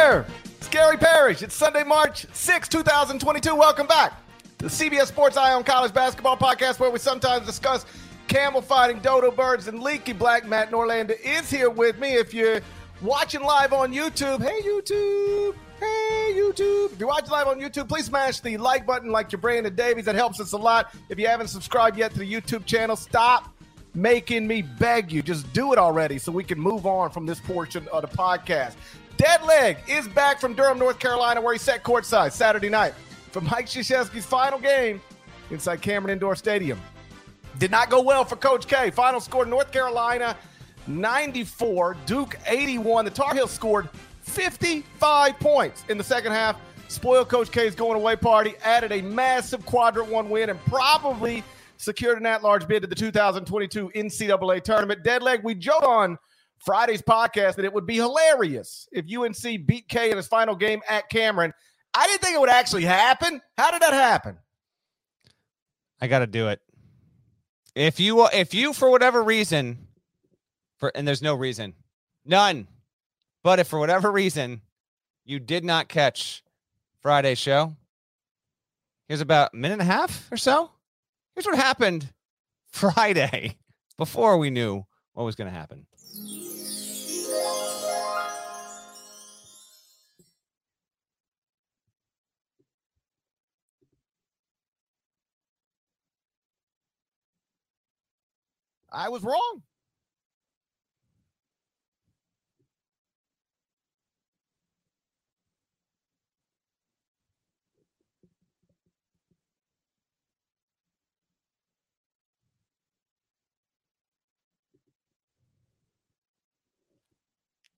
there, it's Gary Parrish. It's Sunday, March 6, 2022. Welcome back to the CBS Sports Eye on College Basketball Podcast, where we sometimes discuss camel fighting, dodo birds, and leaky black. Matt Norlander is here with me. If you're watching live on YouTube, hey YouTube, hey YouTube. If you're watching live on YouTube, please smash the like button like you're Brandon Davies. That helps us a lot. If you haven't subscribed yet to the YouTube channel, stop making me beg you. Just do it already so we can move on from this portion of the podcast. Dead Leg is back from Durham, North Carolina, where he sat courtside Saturday night for Mike Krzyzewski's final game inside Cameron Indoor Stadium. Did not go well for Coach K. Final score North Carolina 94, Duke 81. The Tar Heels scored 55 points in the second half. Spoiled Coach K's going away party, added a massive quadrant one win, and probably secured an at large bid to the 2022 NCAA tournament. Deadleg, we joke on Friday's podcast that it would be hilarious if UNC beat K in his final game at Cameron. I didn't think it would actually happen. How did that happen? I got to do it. If you if you for whatever reason for and there's no reason. None. But if for whatever reason you did not catch Friday's show, here's about a minute and a half or so. Here's what happened Friday before we knew what was going to happen. I was wrong.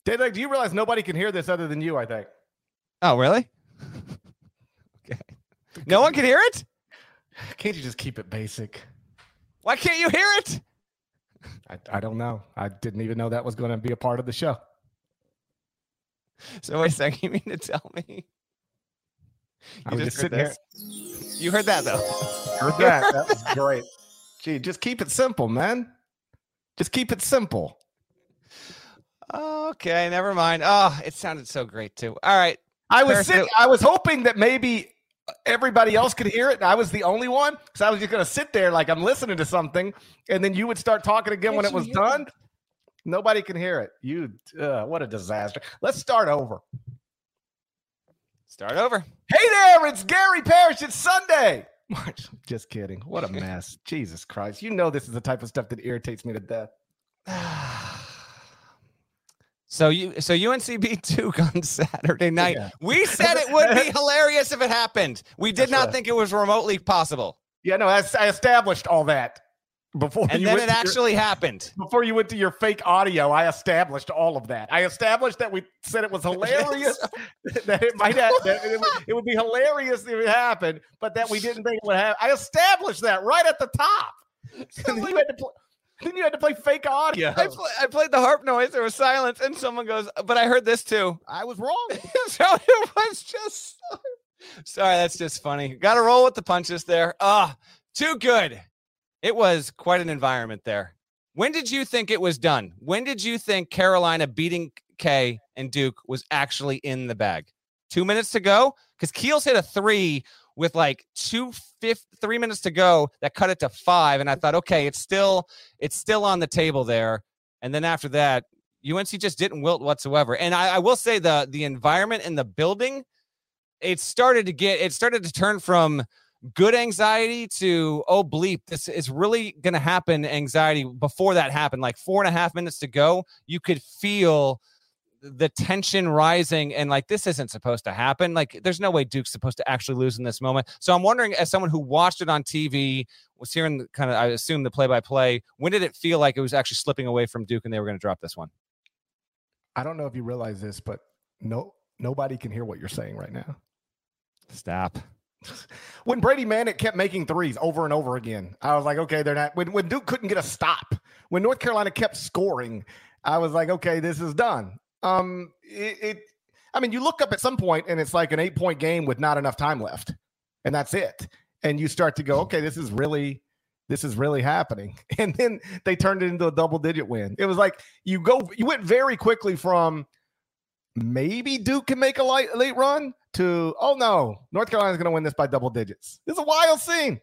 Dave, do you realize nobody can hear this other than you? I think. Oh, really? okay. No one can hear it. Can't you just keep it basic? Why can't you hear it? I, I don't know. I didn't even know that was going to be a part of the show. So wait a second. You mean to tell me? You I was just sitting here. You heard that though. Heard that. That was great. Gee, just keep it simple, man. Just keep it simple. Okay, never mind. Oh, it sounded so great too. All right. I was sitting, I was hoping that maybe everybody else could hear it and I was the only one because I was just going to sit there like I'm listening to something and then you would start talking again when it was done. It? Nobody can hear it. You, uh, what a disaster. Let's start over. Start over. Hey there, it's Gary Parrish. It's Sunday. march Just kidding. What a mess. Jesus Christ. You know this is the type of stuff that irritates me to death. So you so UNC beat Duke on Saturday night. Yeah. We said it would be hilarious if it happened. We did That's not right. think it was remotely possible. Yeah, no, I, I established all that before. And then it actually your, happened. Before you went to your fake audio, I established all of that. I established that we said it was hilarious, that it might have, that it, would, it would be hilarious if it happened, but that we didn't think it would happen. I established that right at the top. So you had to. Then you had to play fake audio. I, play, I, played the harp noise. There was silence, and someone goes, "But I heard this too." I was wrong. so it was just. Sorry, that's just funny. Got to roll with the punches there. Ah, oh, too good. It was quite an environment there. When did you think it was done? When did you think Carolina beating K and Duke was actually in the bag? Two minutes to go? Because Keels hit a three with like two fifth, three minutes to go that cut it to five. And I thought, okay, it's still it's still on the table there. And then after that, UNC just didn't wilt whatsoever. And I, I will say the the environment in the building, it started to get it started to turn from good anxiety to oh bleep this is really to happen anxiety before that happened like four and a half minutes to go you could feel the tension rising and like this isn't supposed to happen. Like there's no way Duke's supposed to actually lose in this moment. So I'm wondering, as someone who watched it on TV, was hearing kind of I assume the play by play, when did it feel like it was actually slipping away from Duke and they were going to drop this one? I don't know if you realize this, but no nobody can hear what you're saying right now. Stop. when Brady Manek kept making threes over and over again, I was like, okay, they're not. When, when Duke couldn't get a stop, when North Carolina kept scoring, I was like, okay, this is done. Um, it, it, I mean, you look up at some point and it's like an eight point game with not enough time left, and that's it. And you start to go, okay, this is really, this is really happening. And then they turned it into a double digit win. It was like you go, you went very quickly from maybe Duke can make a light, late run to oh no, North Carolina's going to win this by double digits. It's a wild scene.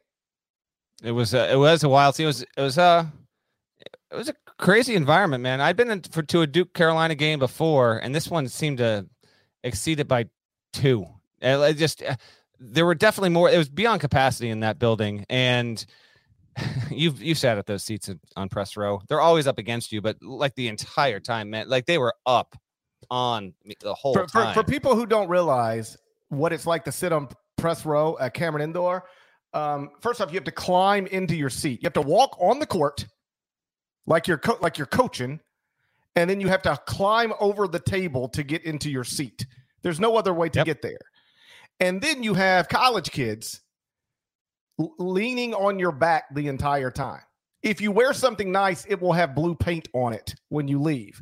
It was uh, it was a wild scene. It was it was uh it was a crazy environment, man. I've been in for, to a Duke Carolina game before, and this one seemed to exceed it by two. It just uh, there were definitely more. It was beyond capacity in that building, and you've you've sat at those seats on press row. They're always up against you, but like the entire time, man, like they were up on the whole for, time. For, for people who don't realize what it's like to sit on press row at Cameron Indoor, um, first off, you have to climb into your seat. You have to walk on the court like you're co- like you're coaching, and then you have to climb over the table to get into your seat. There's no other way to yep. get there. And then you have college kids l- leaning on your back the entire time. If you wear something nice, it will have blue paint on it when you leave.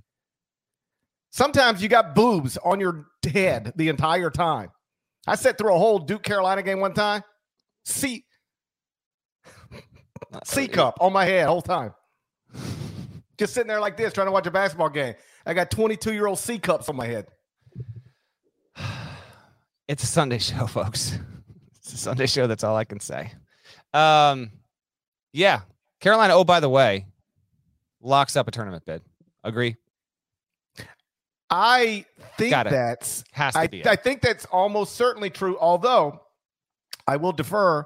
Sometimes you got boobs on your head the entire time. I sat through a whole Duke Carolina game one time. C C cup on my head whole time. Just sitting there like this, trying to watch a basketball game. I got 22 year old C cups on my head. It's a Sunday show, folks. It's a Sunday show. That's all I can say. Um, yeah, Carolina. Oh, by the way, locks up a tournament bid. Agree. I think that's has to I, be. I think that's almost certainly true. Although I will defer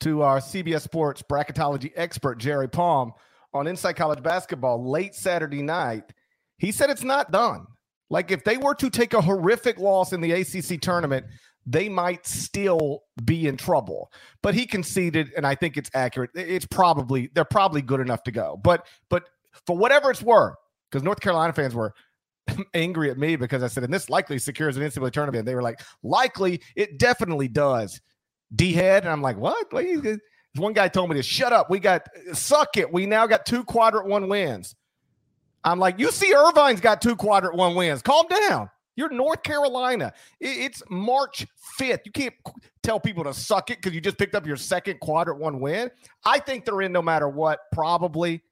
to our CBS Sports bracketology expert Jerry Palm on Inside College Basketball late Saturday night. He said it's not done. Like if they were to take a horrific loss in the ACC tournament, they might still be in trouble. But he conceded, and I think it's accurate. It's probably they're probably good enough to go. But but for whatever it's worth, because North Carolina fans were angry at me because I said, and this likely secures an NCAA tournament. They were like, likely, it definitely does. D head. And I'm like, what? One guy told me to shut up. We got suck it. We now got two quadrant one wins. I'm like, you see, Irvine's got two quadrant one wins. Calm down. You're North Carolina. It's March 5th. You can't tell people to suck it because you just picked up your second quadrant one win. I think they're in no matter what, probably.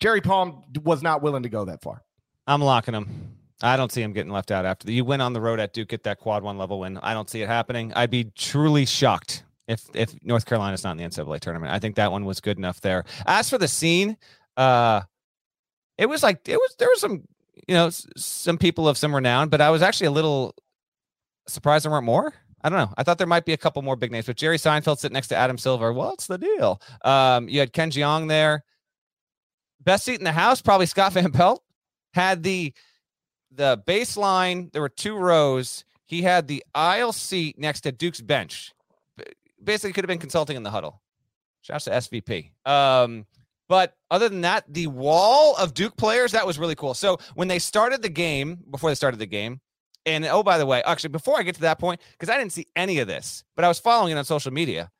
Jerry Palm was not willing to go that far. I'm locking him. I don't see him getting left out after the, you went on the road at Duke, get that quad one level win. I don't see it happening. I'd be truly shocked if if North Carolina's not in the NCAA tournament. I think that one was good enough there. As for the scene, uh, it was like it was there was some you know some people of some renown, but I was actually a little surprised there weren't more. I don't know. I thought there might be a couple more big names, but Jerry Seinfeld sitting next to Adam Silver. What's the deal? Um, you had Ken Jeong there. Best seat in the house, probably Scott Van Pelt had the the baseline. There were two rows. He had the aisle seat next to Duke's bench. Basically, could have been consulting in the huddle. Shouts to SVP. Um, but other than that, the wall of Duke players that was really cool. So when they started the game, before they started the game, and oh by the way, actually before I get to that point, because I didn't see any of this, but I was following it on social media.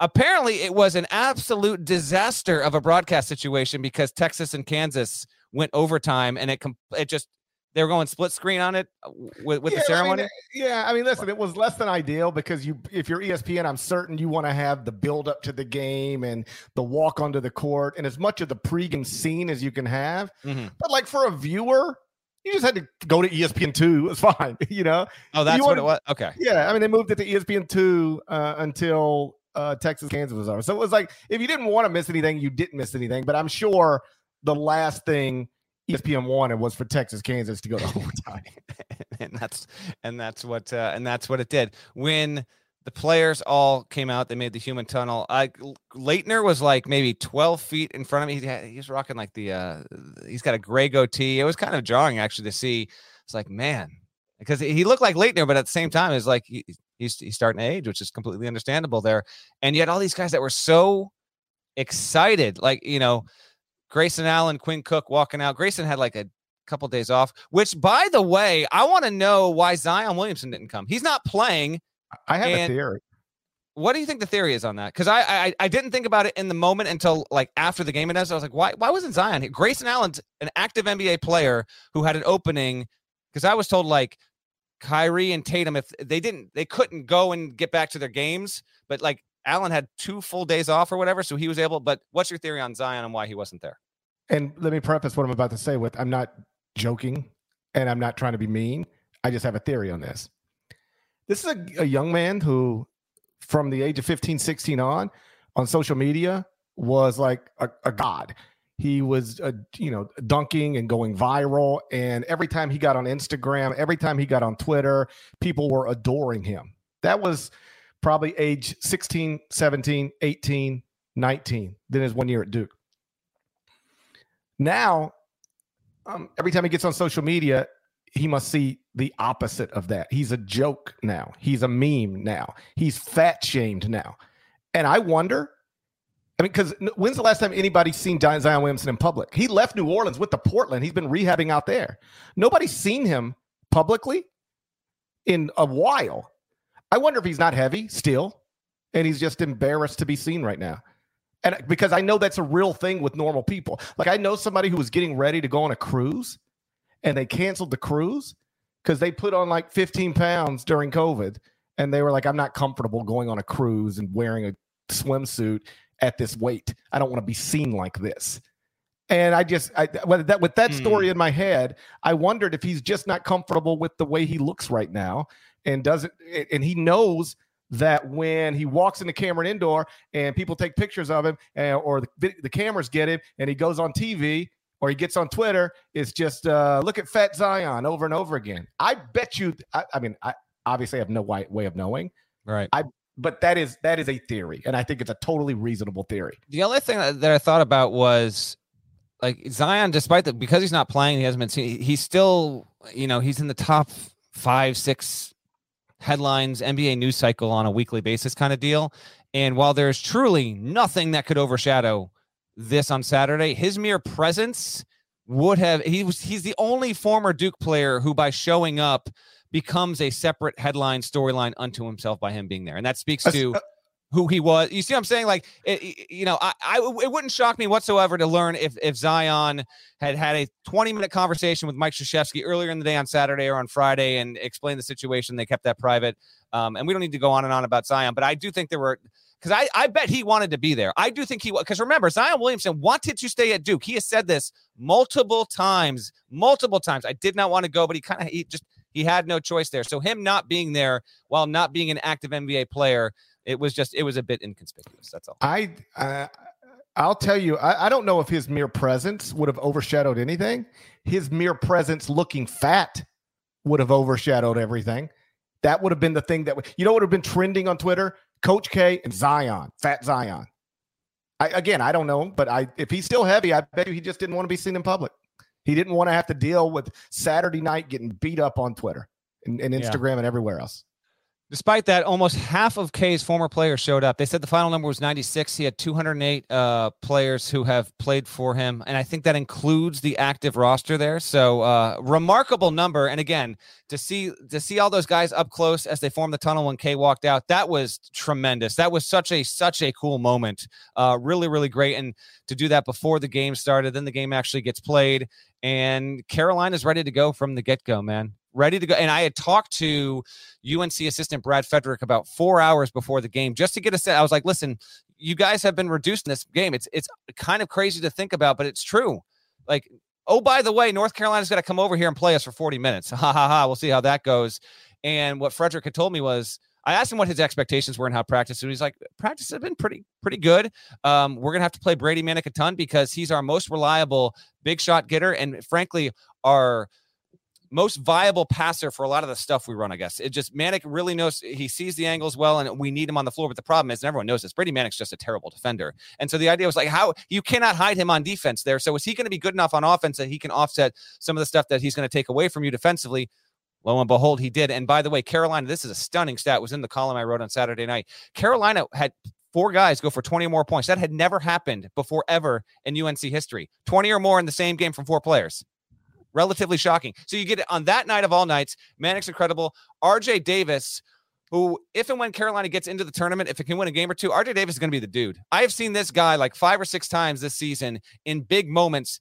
Apparently, it was an absolute disaster of a broadcast situation because Texas and Kansas went overtime, and it com- it just they were going split screen on it uh, with, with yeah, the ceremony. I mean, yeah, I mean, listen, it was less than ideal because you, if you're ESPN, I'm certain you want to have the build up to the game and the walk onto the court and as much of the pregame scene as you can have. Mm-hmm. But like for a viewer, you just had to go to ESPN two. It's fine, you know. Oh, that's you what it was. Okay. Yeah, I mean, they moved it to ESPN two uh, until uh, Texas Kansas was over. So it was like if you didn't want to miss anything, you didn't miss anything. But I'm sure the last thing ESPN wanted was for Texas Kansas to go to overtime, and that's and that's what uh, and that's what it did when the players all came out. They made the human tunnel. I Laettner was like maybe 12 feet in front of me. He had, he was rocking like the uh he's got a gray goatee. It was kind of jarring actually to see. It's like, man, because he looked like Laettner, but at the same time, it's like he, he's he's starting to age, which is completely understandable there. And yet all these guys that were so excited, like you know, Grayson Allen, Quinn Cook walking out. Grayson had like a couple days off, which by the way, I want to know why Zion Williamson didn't come. He's not playing. I have a theory. What do you think the theory is on that? Because I, I I didn't think about it in the moment until like after the game. And I was like, why why wasn't Zion here? Grayson Allen's an active NBA player who had an opening. Because I was told like Kyrie and Tatum, if they didn't, they couldn't go and get back to their games. But like Allen had two full days off or whatever, so he was able. But what's your theory on Zion and why he wasn't there? And let me preface what I'm about to say with I'm not joking and I'm not trying to be mean. I just have a theory on this. This is a, a young man who, from the age of 15, 16 on, on social media, was like a, a god. He was, uh, you know, dunking and going viral. And every time he got on Instagram, every time he got on Twitter, people were adoring him. That was probably age 16, 17, 18, 19. Then his one year at Duke. Now, um, every time he gets on social media, he must see the opposite of that. He's a joke now. He's a meme now. He's fat shamed now. And I wonder, I mean, because when's the last time anybody's seen Zion Williamson in public? He left New Orleans with the Portland. He's been rehabbing out there. Nobody's seen him publicly in a while. I wonder if he's not heavy still, and he's just embarrassed to be seen right now. And because I know that's a real thing with normal people. Like I know somebody who was getting ready to go on a cruise and they canceled the cruise because they put on like 15 pounds during COVID. And they were like, I'm not comfortable going on a cruise and wearing a swimsuit at this weight. I don't want to be seen like this. And I just, I, with that, with that story mm. in my head, I wondered if he's just not comfortable with the way he looks right now, and doesn't, and he knows that when he walks in the Cameron Indoor and people take pictures of him, and, or the, the cameras get him, and he goes on TV or he gets on Twitter, it's just uh, look at Fat Zion over and over again. I bet you. I, I mean, I obviously have no way, way of knowing. Right. I but that is that is a theory, and I think it's a totally reasonable theory. The only thing that I thought about was like Zion, despite that, because he's not playing, he hasn't been seen. He's still, you know, he's in the top five, six headlines, NBA news cycle on a weekly basis kind of deal. And while there's truly nothing that could overshadow this on Saturday, his mere presence would have he was he's the only former Duke player who by showing up becomes a separate headline storyline unto himself by him being there. And that speaks to uh, who he was. You see what I'm saying? Like, it, you know, I, I, it wouldn't shock me whatsoever to learn if, if Zion had had a 20 minute conversation with Mike Krzyzewski earlier in the day on Saturday or on Friday and explained the situation. They kept that private. Um, and we don't need to go on and on about Zion, but I do think there were, because I, I bet he wanted to be there. I do think he, was, because remember, Zion Williamson wanted to stay at Duke. He has said this multiple times, multiple times. I did not want to go, but he kind of, he just, he had no choice there. So him not being there while not being an active NBA player, it was just it was a bit inconspicuous. That's all. I uh, I'll tell you, I, I don't know if his mere presence would have overshadowed anything. His mere presence looking fat would have overshadowed everything. That would have been the thing that would, you know would have been trending on Twitter? Coach K and Zion, fat Zion. I, again, I don't know, but I if he's still heavy, I bet you he just didn't want to be seen in public. He didn't want to have to deal with Saturday night getting beat up on Twitter and, and Instagram yeah. and everywhere else. Despite that, almost half of K's former players showed up. They said the final number was 96. He had 208 uh, players who have played for him, and I think that includes the active roster there. So, uh, remarkable number. And again, to see to see all those guys up close as they formed the tunnel when K walked out, that was tremendous. That was such a such a cool moment. Uh, really, really great. And to do that before the game started, then the game actually gets played, and Carolina's ready to go from the get go, man ready to go. And I had talked to UNC assistant Brad Frederick about four hours before the game just to get a set. I was like, listen, you guys have been reduced in this game. It's it's kind of crazy to think about, but it's true. Like, oh, by the way, North Carolina's got to come over here and play us for 40 minutes. Ha ha ha. We'll see how that goes. And what Frederick had told me was, I asked him what his expectations were and how practice. And he's like, practice has been pretty, pretty good. Um, we're gonna have to play Brady Manek a ton because he's our most reliable big shot getter, and frankly, our most viable passer for a lot of the stuff we run, I guess. It just Manek really knows he sees the angles well and we need him on the floor. But the problem is, and everyone knows this, Brady Manek's just a terrible defender. And so the idea was like, how you cannot hide him on defense there. So is he going to be good enough on offense that he can offset some of the stuff that he's going to take away from you defensively? Lo and behold, he did. And by the way, Carolina, this is a stunning stat, was in the column I wrote on Saturday night. Carolina had four guys go for 20 or more points. That had never happened before ever in UNC history. 20 or more in the same game from four players. Relatively shocking. So you get it on that night of all nights. Manek's incredible. RJ Davis, who, if and when Carolina gets into the tournament, if it can win a game or two, RJ Davis is going to be the dude. I have seen this guy like five or six times this season in big moments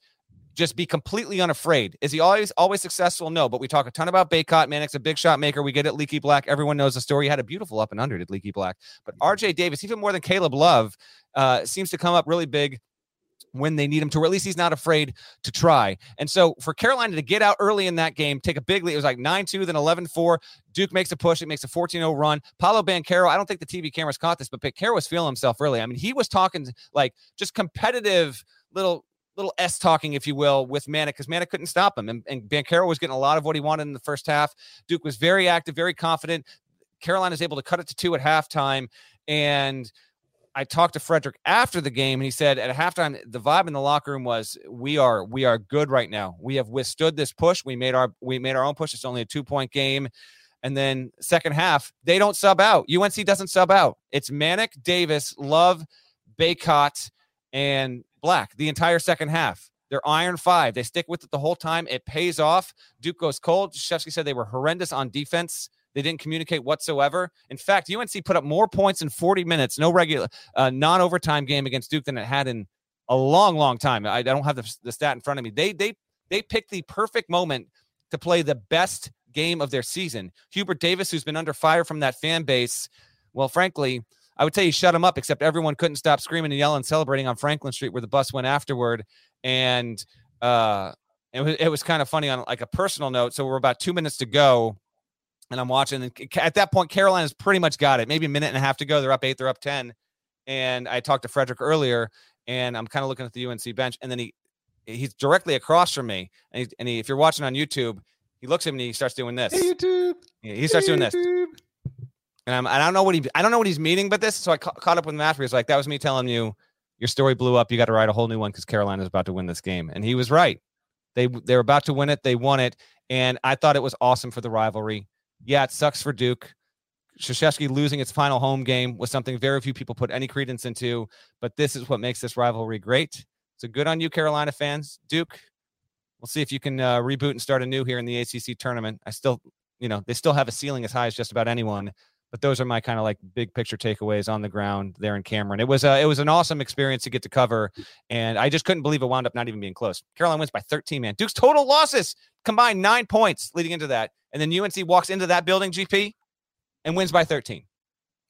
just be completely unafraid. Is he always always successful? No, but we talk a ton about Bacot. Manek's a big shot maker. We get it. Leaky Black. Everyone knows the story. He had a beautiful up and under, did Leaky Black. But RJ Davis, even more than Caleb Love, uh, seems to come up really big when they need him to, or at least he's not afraid to try. And so for Carolina to get out early in that game, take a big lead, it was like 9 2, then 11 4. Duke makes a push. It makes a 14 0 run. Paolo Banchero, I don't think the TV cameras caught this, but Banchero was feeling himself early. I mean, he was talking like just competitive little little S talking, if you will, with Manek because Manek couldn't stop him. And, and Banchero was getting a lot of what he wanted in the first half. Duke was very active, very confident. Carolina is able to cut it to two at halftime. And I talked to Frederick after the game, and he said at halftime the vibe in the locker room was we are we are good right now. We have withstood this push. We made our we made our own push. It's only a two point game. And then second half, they don't sub out. UNC doesn't sub out. It's Manek, Davis, Love, Bacot, and Black the entire second half. They're iron five. They stick with it the whole time. It pays off. Duke goes cold. Krzyzewski said they were horrendous on defense. They didn't communicate whatsoever. In fact, UNC put up more points in 40 minutes, no regular, uh, non overtime game against Duke than it had in a long, long time. I, I don't have the, the stat in front of me. They they they picked the perfect moment to play the best game of their season. Hubert Davis, who's been under fire from that fan base, well, frankly, I would say he shut him up, except everyone couldn't stop screaming and yelling, celebrating on Franklin Street where the bus went afterward. And uh, it was it was kind of funny on like a personal note. So we're about two minutes to go, and I'm watching. And at that point, Carolina's pretty much got it. Maybe a minute and a half to go. They're up eight. They're up ten. And I talked to Frederick earlier, and I'm kind of looking at the UNC bench, and then he he's directly across from me, and, he, and he, if you're watching on YouTube, he looks at me, and he starts doing this. Hey, YouTube. Yeah, he starts hey, doing YouTube. this. And I'm, I don't know what he I don't know what he's meaning, but this. So I ca- caught up with Matt. He was like, "That was me telling you your story blew up. You got to write a whole new one because Carolina's about to win this game." And he was right. They they're about to win it. They won it, and I thought it was awesome for the rivalry. Yeah, it sucks for Duke. Krzyzewski losing its final home game was something very few people put any credence into, but this is what makes this rivalry great. So good on you, Carolina fans. Duke, we'll see if you can uh, reboot and start anew here in the ACC tournament. I still, you know, they still have a ceiling as high as just about anyone but those are my kind of like big picture takeaways on the ground there in Cameron. It was a, it was an awesome experience to get to cover, and I just couldn't believe it wound up not even being close. Carolina wins by 13, man. Duke's total losses combined nine points leading into that, and then UNC walks into that building, GP, and wins by 13.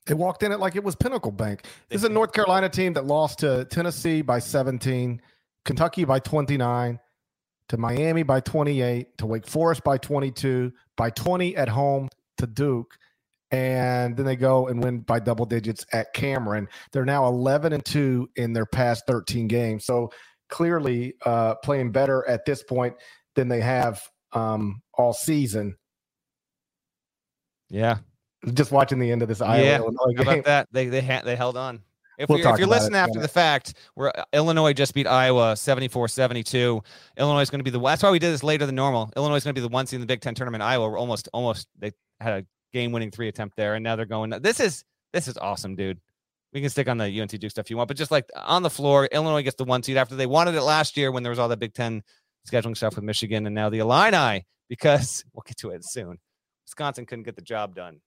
They walked in it like it was Pinnacle Bank. This is a North Carolina team that lost to Tennessee by 17, Kentucky by 29, to Miami by 28, to Wake Forest by 22, by 20 at home to Duke and then they go and win by double digits at Cameron. They're now 11 and 2 in their past 13 games. So clearly uh, playing better at this point than they have um, all season. Yeah. Just watching the end of this Iowa yeah. Illinois game. How about that? They they ha- they held on. If, We'll we, if you're listening it, after yeah. the fact, where Illinois just beat Iowa 74-72. Illinois is going to be the that's why we did this later than normal. Illinois is going to be the one seed in the Big Ten tournament. Iowa were almost almost they had a game winning three attempt there, and now they're going. This is this is awesome, dude. We can stick on the UNC Duke stuff you want, but just like on the floor, Illinois gets the one seed after they wanted it last year when there was all that Big Ten scheduling stuff with Michigan, and now the Illini because we'll get to it soon. Wisconsin couldn't get the job done.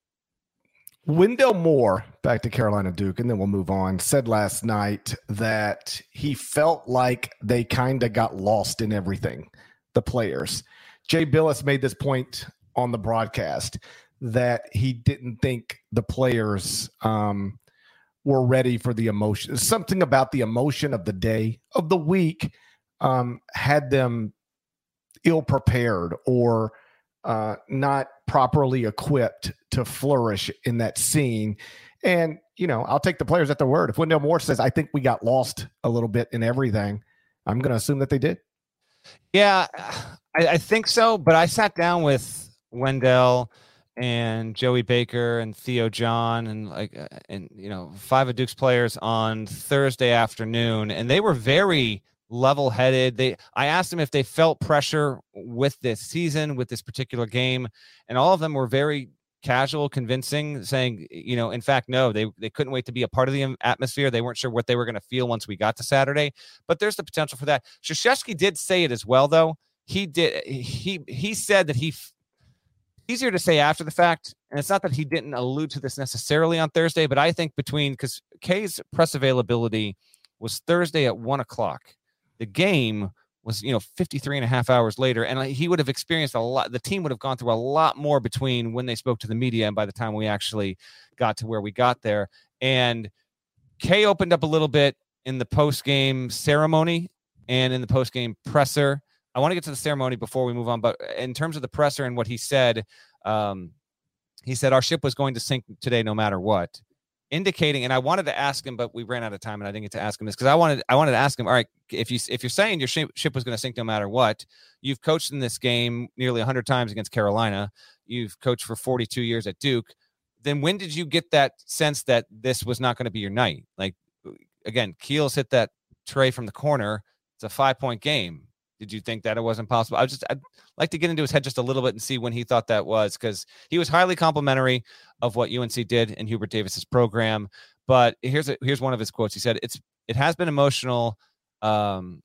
Wendell Moore, back to Carolina Duke, and then we'll move on, said last night that he felt like they kind of got lost in everything, the players. Jay Bilas made this point on the broadcast that he didn't think the players um, were ready for the emotion. Something about the emotion of the day, of the week, um, had them ill prepared or uh, not properly equipped to flourish in that scene. And, you know, I'll take the players at their word. If Wendell Moore says, I think we got lost a little bit in everything, I'm going to assume that they did. Yeah, I, I think so, but I sat down with Wendell and Joey Baker and Theo John and like uh, and you know five of Duke's players on Thursday afternoon, and they were very level-headed. They I asked them if they felt pressure with this season, with this particular game, and all of them were very casual, convincing, saying, you know, in fact, no, they they couldn't wait to be a part of the atmosphere. They weren't sure what they were going to feel once we got to Saturday, but there's the potential for that. Krzyzewski did say it as well, though. He did. He he said that he easier to say after the fact. And it's not that he didn't allude to this necessarily on Thursday, but I think between because K's press availability was Thursday at one o'clock. The game was, you know, 53 and a half hours later. And he would have experienced a lot. The team would have gone through a lot more between when they spoke to the media and by the time we actually got to where we got there. And K opened up a little bit in the post game ceremony and in the post game presser. I want to get to the ceremony before we move on, but in terms of the presser and what he said, um, he said our ship was going to sink today no matter what, indicating. And I wanted to ask him, but we ran out of time, and I didn't get to ask him this because I wanted I wanted to ask him. All right, if you if you're saying your ship, ship was going to sink no matter what, you've coached in this game nearly 100 times against Carolina. You've coached for 42 years at Duke. Then when did you get that sense that this was not going to be your night? Like again, Keels hit that tray from the corner. It's a five point game did you think that it wasn't possible? I just I'd like to get into his head just a little bit and see when he thought that was because he was highly complimentary of what UNC did in Hubert Davis's program. But here's a, here's one of his quotes. He said, "It's it has been emotional, um,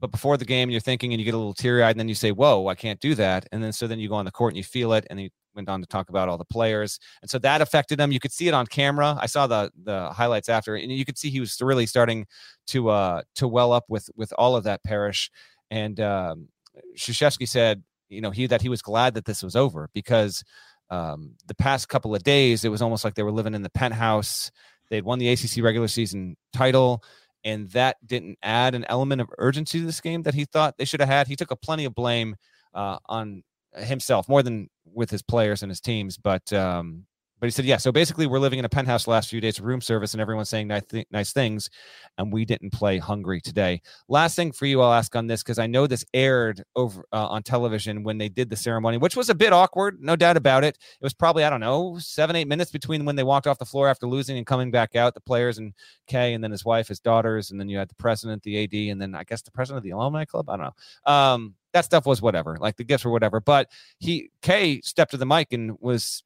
but before the game, you're thinking and you get a little teary eyed, and then you say, "Whoa, I can't do that," and then so then you go on the court and you feel it, and he went on to talk about all the players, and so that affected him. You could see it on camera. I saw the the highlights after, and you could see he was really starting to uh to well up with with all of that Parrish. And um, said, you know, he that he was glad that this was over because um, the past couple of days it was almost like they were living in the penthouse. They'd won the ACC regular season title, and that didn't add an element of urgency to this game that he thought they should have had. He took a plenty of blame uh, on himself more than with his players and his teams, but um, but he said, yeah. So basically, we're living in a penthouse the last few days room service, and everyone's saying nice, th- nice things, and we didn't play hungry today. Last thing for you, I'll ask on this because I know this aired over uh, on television when they did the ceremony, which was a bit awkward, no doubt about it. It was probably I don't know seven, eight minutes between when they walked off the floor after losing and coming back out, the players and K, and then his wife, his daughters, and then you had the president, the AD, and then I guess the president of the alumni club. I don't know. Um, that stuff was whatever, like the gifts were whatever. But he K stepped to the mic and was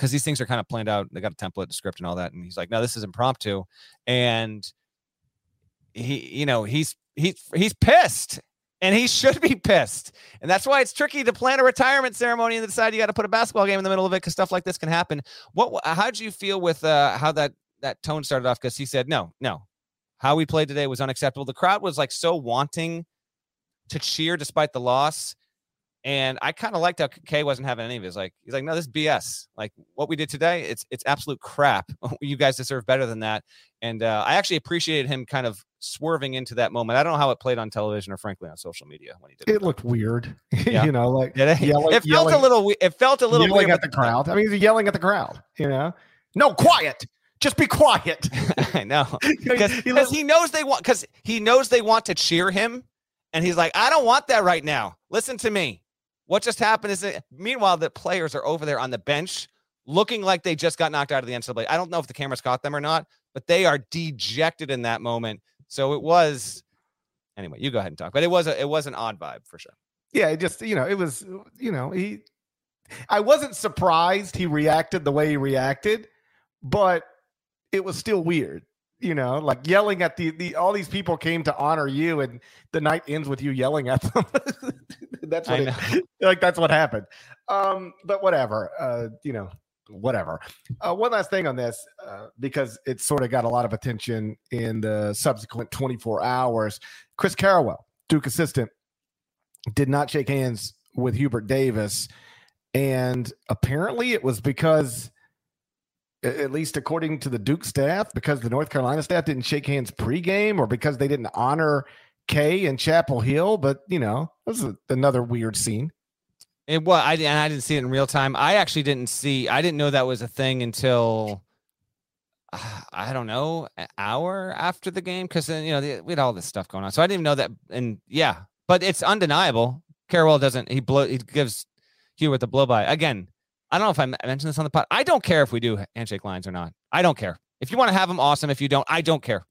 because these things are kind of planned out. They got a template, a script, and all that. And he's like, "No, this is impromptu," and he, you know, he's he's he's pissed, and he should be pissed, and that's why it's tricky to plan a retirement ceremony and decide you got to put a basketball game in the middle of it because stuff like this can happen. What? How did you feel with uh, how that that tone started off? Because he said, "No, no, how we played today was unacceptable." The crowd was like so wanting to cheer despite the loss and I kind of liked how K wasn't having any of his like he's like, no, this is BS. Like what we did today, it's it's absolute crap. you guys deserve better than that. And uh, I actually appreciated him kind of swerving into that moment. I don't know how it played on television or frankly on social media when he did it. It looked weird. Yeah. you know, like it? Yelling, it felt yelling, a little it felt a little yelling weird at the crowd. I mean, he's yelling at the crowd, you know. No, quiet. Just be quiet. I know. Because he, he knows they want because he knows they want to cheer him. And he's like, I don't want that right now. Listen to me. What just happened is that meanwhile, the players are over there on the bench looking like they just got knocked out of the NCAA. I don't know if the cameras caught them or not, but they are dejected in that moment. So it was anyway, you go ahead and talk. But it was a it was an odd vibe for sure. Yeah, it just you know, it was you know, he I wasn't surprised he reacted the way he reacted, but it was still weird you know, like yelling at the, the all these people came to honor you, and the night ends with you yelling at them. that's what it, like that's what happened. Um, but whatever, uh, you know, whatever. Uh, one last thing on this, uh, because it sort of got a lot of attention in the subsequent 24 hours. Chris Carrawell, Duke assistant, did not shake hands with Hubert Davis, and apparently it was because at least according to the Duke staff, because the North Carolina staff didn't shake hands pregame or because they didn't honor K and Chapel Hill. But, you know, was a, another weird scene. It was, I, and I didn't see it in real time. I actually didn't see, I didn't know that was a thing until, I don't know, an hour after the game. Cause then, you know, we had all this stuff going on. So I didn't even know that. And yeah, but it's undeniable. Carrawell doesn't. He blow. He gives Hubert the blow by. Again, I don't know if I mentioned this on the pod. I don't care if we do handshake lines or not. I don't care. If you want to have them, awesome. If you don't, I don't care.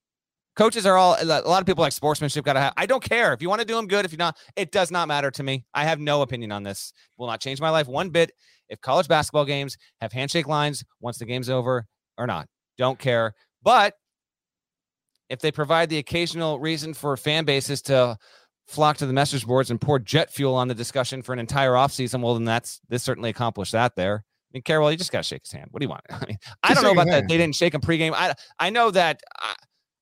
Coaches are all a lot of people like sportsmanship. Got to have. I don't care if you want to do them good. If you're not, it does not matter to me. I have no opinion on this. Will not change my life one bit. If college basketball games have handshake lines once the game's over or not, don't care. But if they provide the occasional reason for fan bases to flock to the message boards and pour jet fuel on the discussion for an entire offseason, well, then that's this certainly accomplished that there. I mean, Carrawell, you just got to shake his hand. What do you want? I mean, I don't know about that. They didn't shake him pregame. I I know that. I,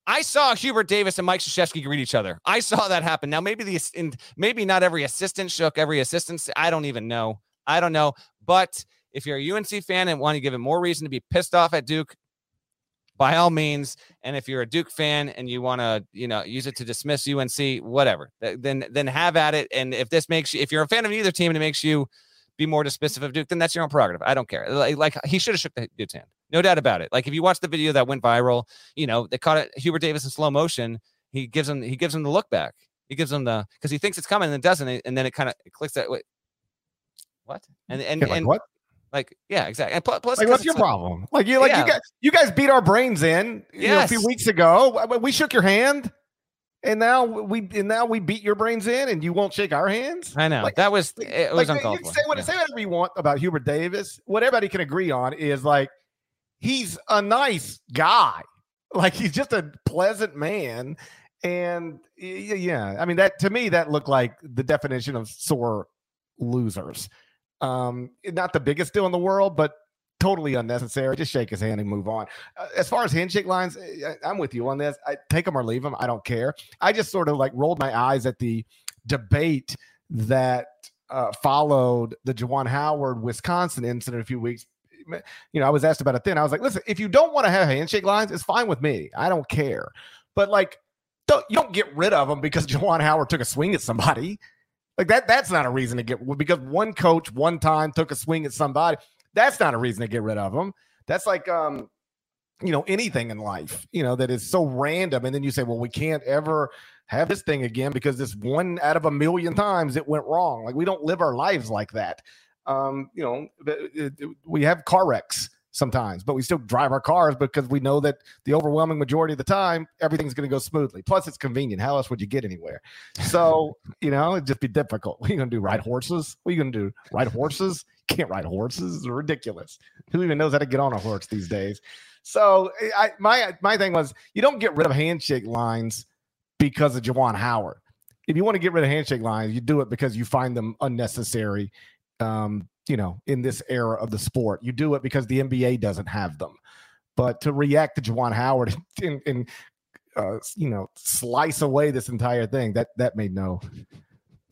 I saw Hubert Davis and Mike Krzyzewski greet each other. I saw that happen. Now, maybe the in, maybe not every assistant shook every assistant. I don't even know. I don't know. But if you're a UNC fan and want to give it more reason to be pissed off at Duke, by all means. And if you're a Duke fan and you want to, you know, use it to dismiss UNC, whatever, then then have at it. And if this makes you, if you're a fan of either team and it makes you be more dismissive of Duke, then that's your own prerogative. I don't care. Like, like he should have shook the Duke's hand, no doubt about it. Like if you watch the video that went viral, you know, they caught it Hubert Davis in slow motion. He gives him he gives him the look back. He gives him the because he thinks it's coming and it doesn't, and then it kind of clicks that. Wait, what? And and, yeah, like and what? Like, yeah, exactly. And plus, plus like, what's your a, problem? Like, you like yeah. you guys, you guys beat our brains in yes. know, a few weeks ago. We shook your hand, and now we and now we beat your brains in, and you won't shake our hands. I know like, that was it was like, uncalled for. Say, what, yeah. say whatever you want about Hubert Davis. What everybody can agree on is like he's a nice guy. Like he's just a pleasant man, and yeah, I mean that to me that looked like the definition of sore losers. Um, not the biggest deal in the world, but totally unnecessary. Just shake his hand and move on. Uh, as far as handshake lines, eh, I, am with you on this. I take them or leave them. I don't care. I just sort of like rolled my eyes at the debate that uh, followed the Juwan Howard Wisconsin incident a few weeks. You know, I was asked about it then. I was like, listen, if you don't want to have handshake lines, it's fine with me. I don't care. But like, don't, you don't get rid of them because Juwan Howard took a swing at somebody. Like that, that's not a reason to get because one coach one time took a swing at somebody. That's not a reason to get rid of them. That's like um, you know, anything in life, you know, that is so random. And then you say, well, we can't ever have this thing again because this one out of a million times it went wrong. Like we don't live our lives like that. Um, you know, we have car wrecks sometimes, but we still drive our cars because we know that the overwhelming majority of the time everything's going to go smoothly. Plus, it's convenient. How else would you get anywhere? So, you know, it'd just be difficult. What are you going to do? Ride horses? What are you going to do? Ride horses? can't ride horses. It's ridiculous. Who even knows how to get on a horse these days? So, eh, I my my thing was you don't get rid of handshake lines because of Juwan Howard. If you want to get rid of handshake lines, you do it because you find them unnecessary um, you know, in this era of the sport. You do it because the NBA doesn't have them. But to react to Juwan Howard and, and uh, you know, slice away this entire thing, that that made no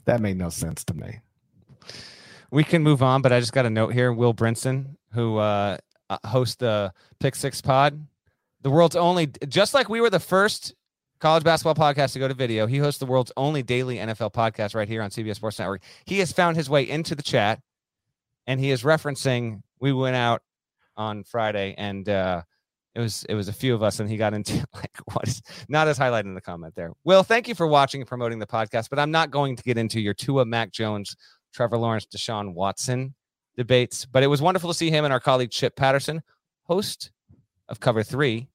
that made no sense to me. We can move on, but I just got a note here. Will Brinson, who uh, uh hosts the Pick Six Pod, the world's only, just like we were the first college basketball podcast to go to video. He hosts the world's only daily NFL podcast right here on CBS Sports Network. He has found his way into the chat and he is referencing we went out on Friday and uh it was it was a few of us and he got into like what is not as highlighted in the comment there. Will, thank you for watching and promoting the podcast, but I'm not going to get into your Tua Mac Jones, Trevor Lawrence, Deshaun Watson debates, but it was wonderful to see him and our colleague Chip Patterson, host of Cover 3,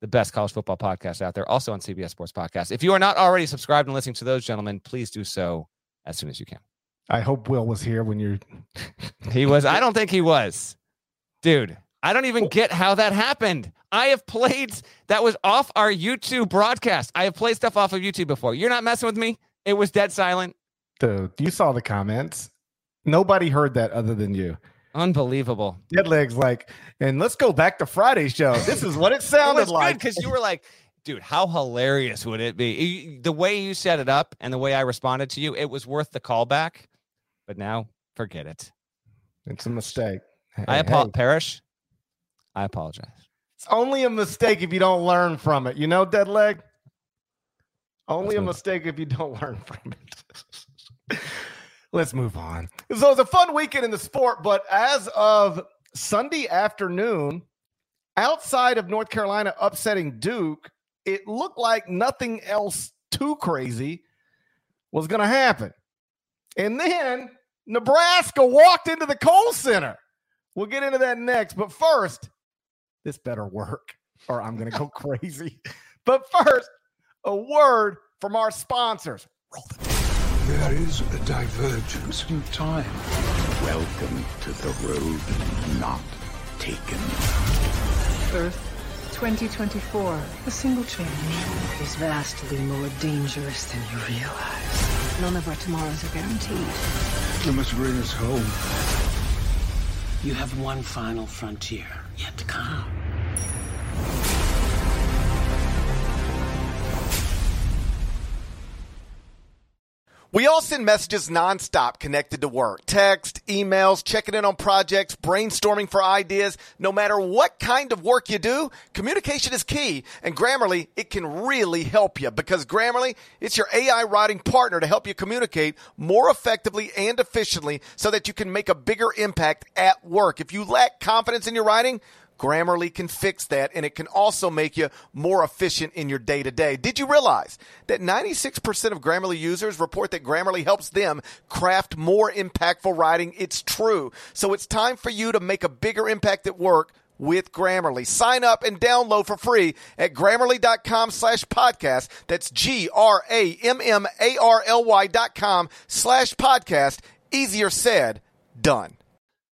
the best college football podcast out there, also on CBS Sports Podcast. If you are not already subscribed and listening to those gentlemen, please do so as soon as you can. I hope Will was here when you're. he was. I don't think he was, dude. I don't even get how that happened. I have played that was off our YouTube broadcast. I have played stuff off of YouTube before. You're not messing with me. It was dead silent. Dude, you saw the comments. Nobody heard that other than you. Unbelievable. Dead legs like, and let's go back to Friday show. This is what it sounded it like. Because you were like, dude, how hilarious would it be? The way you set it up and the way I responded to you, it was worth the callback but now forget it. It's a mistake. Hey, I apologize, hey. Parrish. I apologize. It's only a mistake if you don't learn from it. You know, dead leg. Only Let's a mistake if you don't learn from it. Let's move on. So it was a fun weekend in the sport, but as of Sunday afternoon, outside of North Carolina upsetting Duke, it looked like nothing else too crazy was going to happen. And then Nebraska walked into the Kohl Center. We'll get into that next. But first, this better work or I'm going to go crazy. But first, a word from our sponsors. There is a divergence in time. Welcome to the road not taken. Earth 2024. A single change is vastly more dangerous than you realize. None of our tomorrows are guaranteed. You must bring us home. You have one final frontier yet to come. We all send messages nonstop connected to work. Text, emails, checking in on projects, brainstorming for ideas. No matter what kind of work you do, communication is key. And Grammarly, it can really help you because Grammarly, it's your AI writing partner to help you communicate more effectively and efficiently so that you can make a bigger impact at work. If you lack confidence in your writing, Grammarly can fix that and it can also make you more efficient in your day to day. Did you realize that 96% of Grammarly users report that Grammarly helps them craft more impactful writing? It's true. So it's time for you to make a bigger impact at work with Grammarly. Sign up and download for free at grammarly.com slash podcast. That's G-R-A-M-M-A-R-L-Y dot com slash podcast. Easier said, done.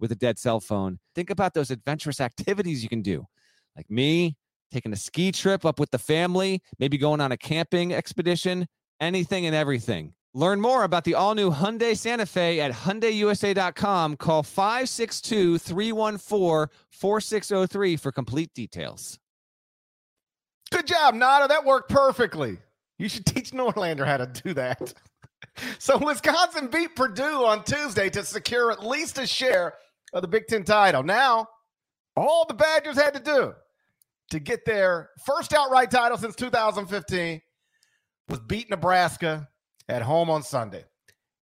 with a dead cell phone. Think about those adventurous activities you can do, like me taking a ski trip up with the family, maybe going on a camping expedition, anything and everything. Learn more about the all new Hyundai Santa Fe at HyundaiUSA.com. Call 562 314 4603 for complete details. Good job, Nada. That worked perfectly. You should teach Norlander how to do that. So, Wisconsin beat Purdue on Tuesday to secure at least a share of the Big Ten title. Now, all the Badgers had to do to get their first outright title since 2015 was beat Nebraska at home on Sunday.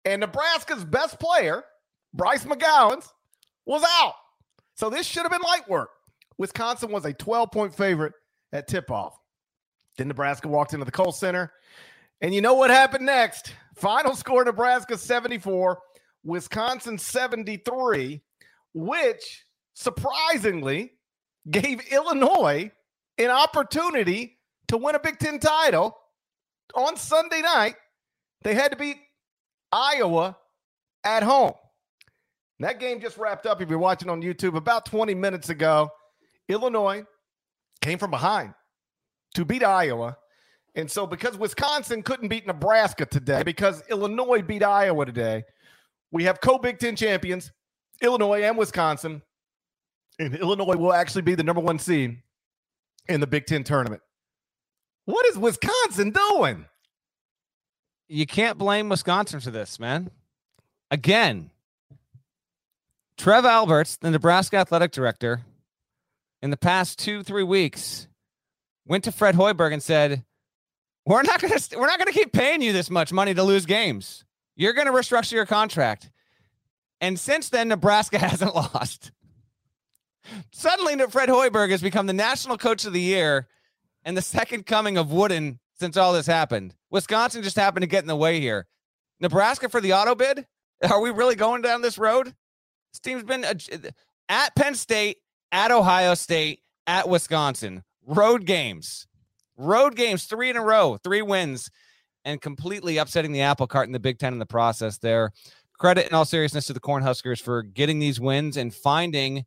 And Nebraska's best player, Bryce McGowens, was out. So this should have been light work. Wisconsin was a 12 point favorite at tip off. Then Nebraska walked into the Kohl Center. And you know what happened next? Final score Nebraska 74, Wisconsin 73 which surprisingly gave Illinois an opportunity to win a Big Ten title on Sunday night. They had to beat Iowa at home. That game just wrapped up. If you're watching on YouTube, about 20 minutes ago, Illinois came from behind to beat Iowa. And so, because Wisconsin couldn't beat Nebraska today, because Illinois beat Iowa today, we have co Big Ten champions Illinois and Wisconsin. And Illinois will actually be the number one seed in the Big Ten tournament. What is Wisconsin doing? You can't blame Wisconsin for this, man. Again, Trev Alberts, the Nebraska athletic director, in the past two, three weeks, went to Fred Hoiberg and said, We're not gonna we're not gonna keep paying you this much money to lose games. You're gonna restructure your contract. And since then, Nebraska hasn't lost. Suddenly, Fred Hoiberg has become the national coach of the year and the second coming of Wooden since all this happened. Wisconsin just happened to get in the way here. Nebraska for the auto bid? Are we really going down this road? This team's been at Penn State, at Ohio State, at Wisconsin. Road games. Road games, three in a row, three wins, and completely upsetting the apple cart in the Big Ten in the process there credit in all seriousness to the Cornhuskers for getting these wins and finding,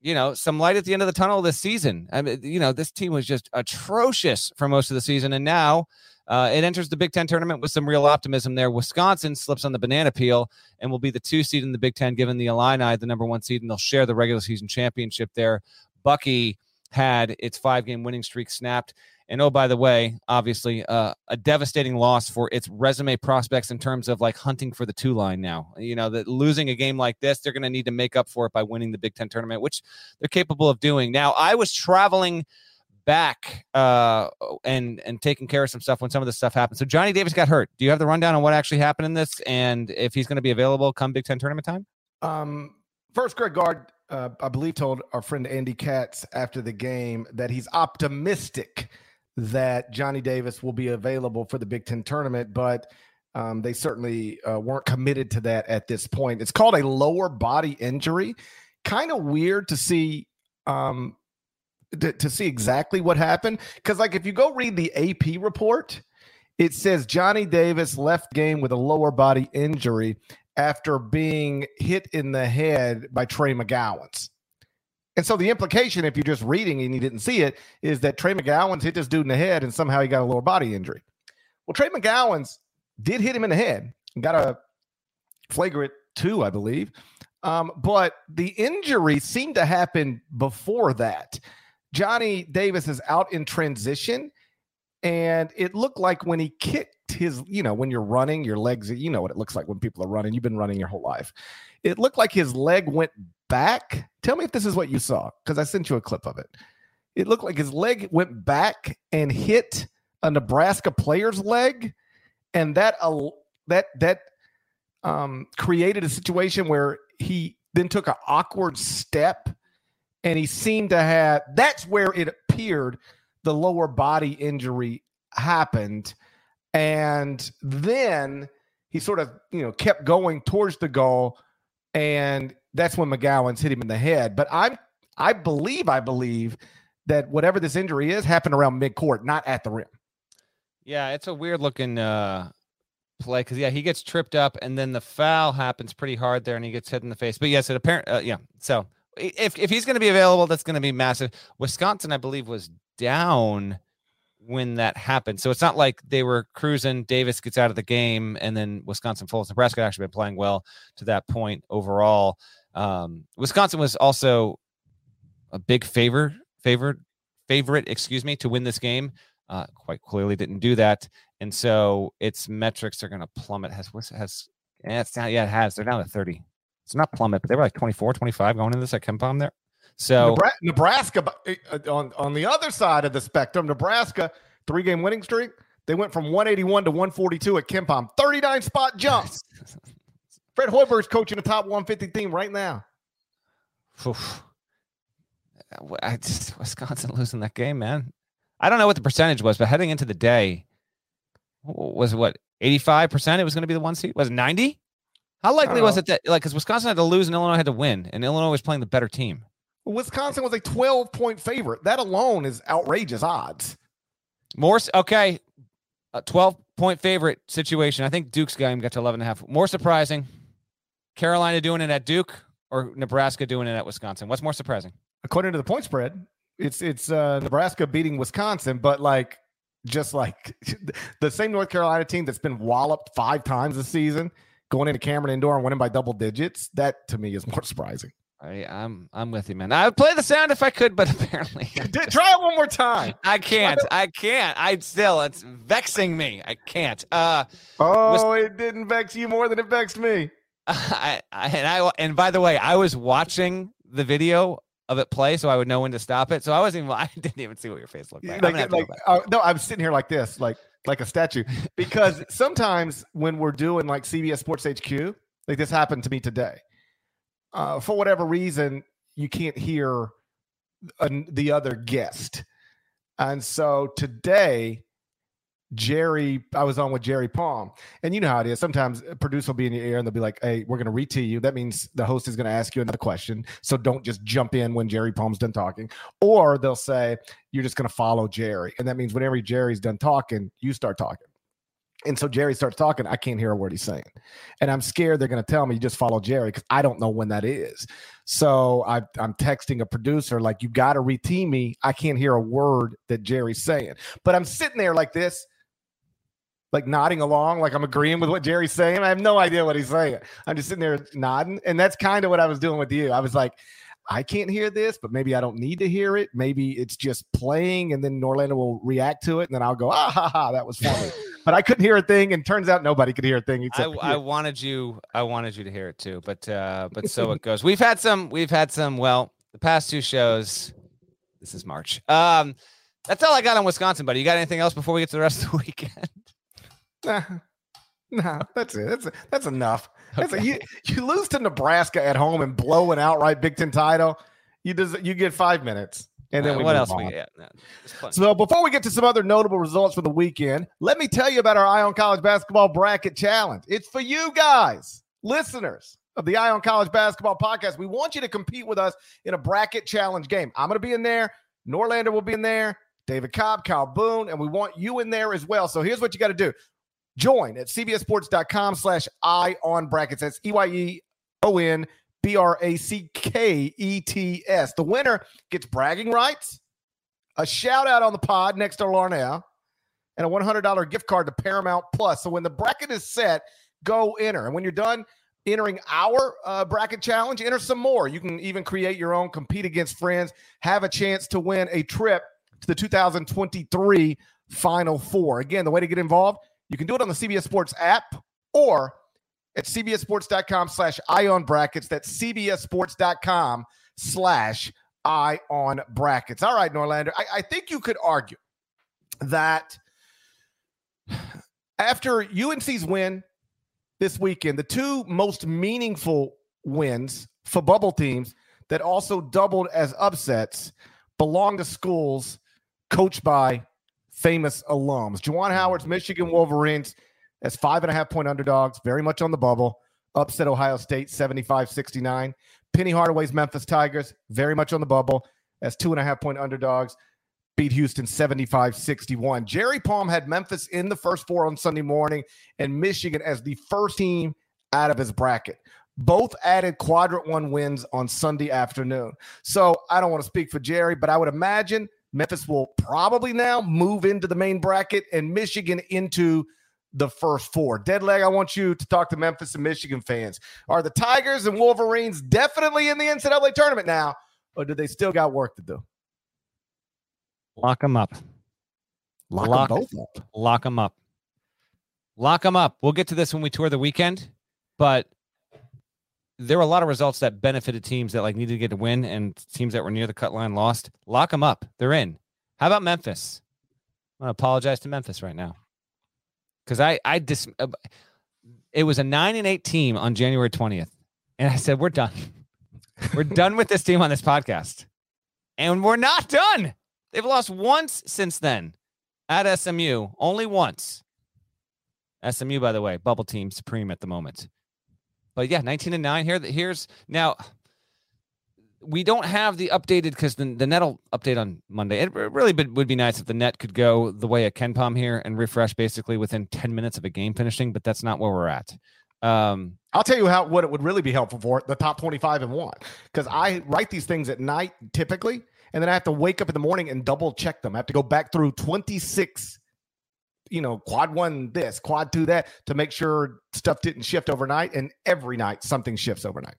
you know, some light at the end of the tunnel this season. I mean, you know, this team was just atrocious for most of the season, and now uh, it enters the Big Ten tournament with some real optimism there. Wisconsin slips on the banana peel and will be the two seed in the Big Ten, given the Illini the number one seed, and they'll share the regular season championship there. Bucky had its five game winning streak snapped And oh, by the way, obviously, uh, a devastating loss for its resume prospects in terms of like hunting for the two line now. You know, that losing a game like this, they're going to need to make up for it by winning the Big Ten tournament, which they're capable of doing. Now, I was traveling back uh, and and taking care of some stuff when some of this stuff happened. So Johnny Davis got hurt. Do you have the rundown on what actually happened in this and if he's going to be available come Big Ten tournament time? Um, first, Greg Gard, uh, I believe, told our friend Andy Katz after the game that he's optimistic that Johnny Davis will be available for the Big Ten tournament, but um, they certainly uh, weren't committed to that at this point. It's called a lower body injury. Kind of weird to see um, to, to see exactly what happened because, like, if you go read the AP report, it says Johnny Davis left game with a lower body injury after being hit in the head by Trey McGowens. And so the implication, if you're just reading and you didn't see it, is that Trey McGowens hit this dude in the head and somehow he got a lower body injury. Well, Trey McGowens did hit him in the head and got a flagrant two, I believe. Um, but the injury seemed to happen before that. Johnny Davis is out in transition, and it looked like when he kicked his, you know, when you're running, your legs, you know what it looks like when people are running. You've been running your whole life. It looked like his leg went back. Tell me if this is what you saw, because I sent you a clip of it. It looked like his leg went back and hit a Nebraska player's leg, and that uh, that that um, created a situation where he then took an awkward step, and he seemed to have. That's where it appeared the lower body injury happened, and then he sort of you know kept going towards the goal, and that's when McGowens hit him in the head. But I'm I believe I believe that whatever this injury is happened around midcourt, not at the rim. Yeah, it's a weird looking uh play because yeah, he gets tripped up and then the foul happens pretty hard there and he gets hit in the face. But yes, it apparent uh, yeah. So if if he's going to be available, that's going to be massive. Wisconsin, I believe, was down when that happened. So it's not like they were cruising. Davis gets out of the game, and then Wisconsin falls. Nebraska actually been playing well to that point overall. Um, Wisconsin was also a big favor, favored, favorite, excuse me, to win this game. Uh, quite clearly didn't do that, and so its metrics are going to plummet. Has has yeah, it's down. Yeah, it has. They're down to thirty. It's not plummet, but they were like 24, 25 going into this at KenPom there. So Nebraska uh, on on the other side of the spectrum, Nebraska three game winning streak. They went from 181 to 142 at KenPom, 39 spot jumps. Fred Hoiberg's coaching the top 150 team right now. Oof. I just, Wisconsin losing that game, man. I don't know what the percentage was, but heading into the day, was it what 85% it was going to be the one seat? Was it 90? How likely was it that, like, because Wisconsin had to lose and Illinois had to win, and Illinois was playing the better team? Wisconsin was a 12 point favorite. That alone is outrageous odds. More okay, a 12 point favorite situation. I think Duke's game got to 11 and a half. More surprising, Carolina doing it at Duke or Nebraska doing it at Wisconsin. What's more surprising? According to the point spread, it's it's uh, Nebraska beating Wisconsin, but like just like the same North Carolina team that's been walloped five times this season, going into Cameron Indoor and winning by double digits. That to me is more surprising. I, I'm I'm with you, man. I would play the sound if I could, but apparently try it one more time. I can't. I can't. I still it's vexing me. I can't. Uh oh, was, it didn't vex you more than it vexed me. I, I and I and by the way, I was watching the video of it play, so I would know when to stop it. So I wasn't even. I didn't even see what your face looked like. like, like uh, no, I'm sitting here like this, like like a statue, because sometimes when we're doing like CBS Sports HQ, like this happened to me today uh, for whatever reason, you can't hear the other guest. And so today, Jerry, I was on with Jerry Palm. And you know how it is. Sometimes a producer will be in your ear and they'll be like, hey, we're going to to you. That means the host is going to ask you another question. So don't just jump in when Jerry Palm's done talking. Or they'll say, you're just going to follow Jerry. And that means whenever Jerry's done talking, you start talking. And so Jerry starts talking. I can't hear a word he's saying. And I'm scared they're going to tell me, just follow Jerry because I don't know when that is. So I, am texting a producer, like, you got to reteam me. I can't hear a word that Jerry's saying. But I'm sitting there like this, like nodding along, like I'm agreeing with what Jerry's saying. I have no idea what he's saying. I'm just sitting there nodding. And that's kind of what I was doing with you. I was like, I can't hear this, but maybe I don't need to hear it. Maybe it's just playing, and then Norlander will react to it, and then I'll go, ah ha ha, that was funny. But I couldn't hear a thing, and turns out nobody could hear a thing. I, I, wanted you, I wanted you to hear it too, but uh, but so it goes. We've had some, we've had some. Well, the past two shows. This is March. Um, that's all I got on Wisconsin, buddy. You got anything else before we get to the rest of the weekend? Nah, nah, that's it. That's that's enough. That's a, you you lose to Nebraska at home and blow an outright Big Ten title. You des- you get five minutes. And then what else on. we get? so before we get to some other notable results for the weekend, let me tell you about our Eye on College Basketball Bracket Challenge. It's for you guys, listeners of the Eye on College Basketball Podcast. We want you to compete with us in a bracket challenge game. I'm going to be in there. Norlander will be in there. David Cobb, Kyle Boone, and we want you in there as well. So here's what you got to do. Join at cbssports.com slash eye on brackets. That's E-Y-E-O-N B-R-A-C-K-E-T-S. The winner gets bragging rights, a shout out on the pod next to Larnell, and a $100 gift card to Paramount Plus. So when the bracket is set, go enter. And when you're done entering our uh, bracket challenge, enter some more. You can even create your own, compete against friends, have a chance to win a trip to the 2023 Final Four. Again, the way to get involved, you can do it on the CBS Sports app or at cbssports.com slash eye on brackets. That's cbssports.com slash eye on brackets. All right, Norlander, I, I think you could argue that after UNC's win this weekend, the two most meaningful wins for bubble teams that also doubled as upsets belong to schools coached by famous alums. Juwan Howard's Michigan Wolverines as five and a half point underdogs, very much on the bubble, upset Ohio State 75 69. Penny Hardaway's Memphis Tigers, very much on the bubble, as two and a half point underdogs, beat Houston 75 61. Jerry Palm had Memphis in the first four on Sunday morning and Michigan as the first team out of his bracket. Both added quadrant one wins on Sunday afternoon. So I don't want to speak for Jerry, but I would imagine Memphis will probably now move into the main bracket and Michigan into the first four. Dead leg, I want you to talk to Memphis and Michigan fans. Are the Tigers and Wolverines definitely in the NCAA tournament now, or do they still got work to do? Lock them up. Lock, lock them both up. Lock them up. Lock them up. We'll get to this when we tour the weekend, but there were a lot of results that benefited teams that like needed to get a win and teams that were near the cut line lost. Lock them up. They're in. How about Memphis? I apologize to Memphis right now because I I dis uh, it was a nine and eight team on January twentieth, and I said we're done. we're done with this team on this podcast, and we're not done. They've lost once since then at SMU, only once. SMU, by the way, bubble team supreme at the moment. But yeah, 19 and 9 here. Here's now we don't have the updated because the, the net will update on Monday. It really would be nice if the net could go the way of Palm here and refresh basically within 10 minutes of a game finishing, but that's not where we're at. Um, I'll tell you how what it would really be helpful for the top 25 and one because I write these things at night typically, and then I have to wake up in the morning and double check them. I have to go back through 26 you know, quad one this, quad two that to make sure stuff didn't shift overnight. And every night something shifts overnight.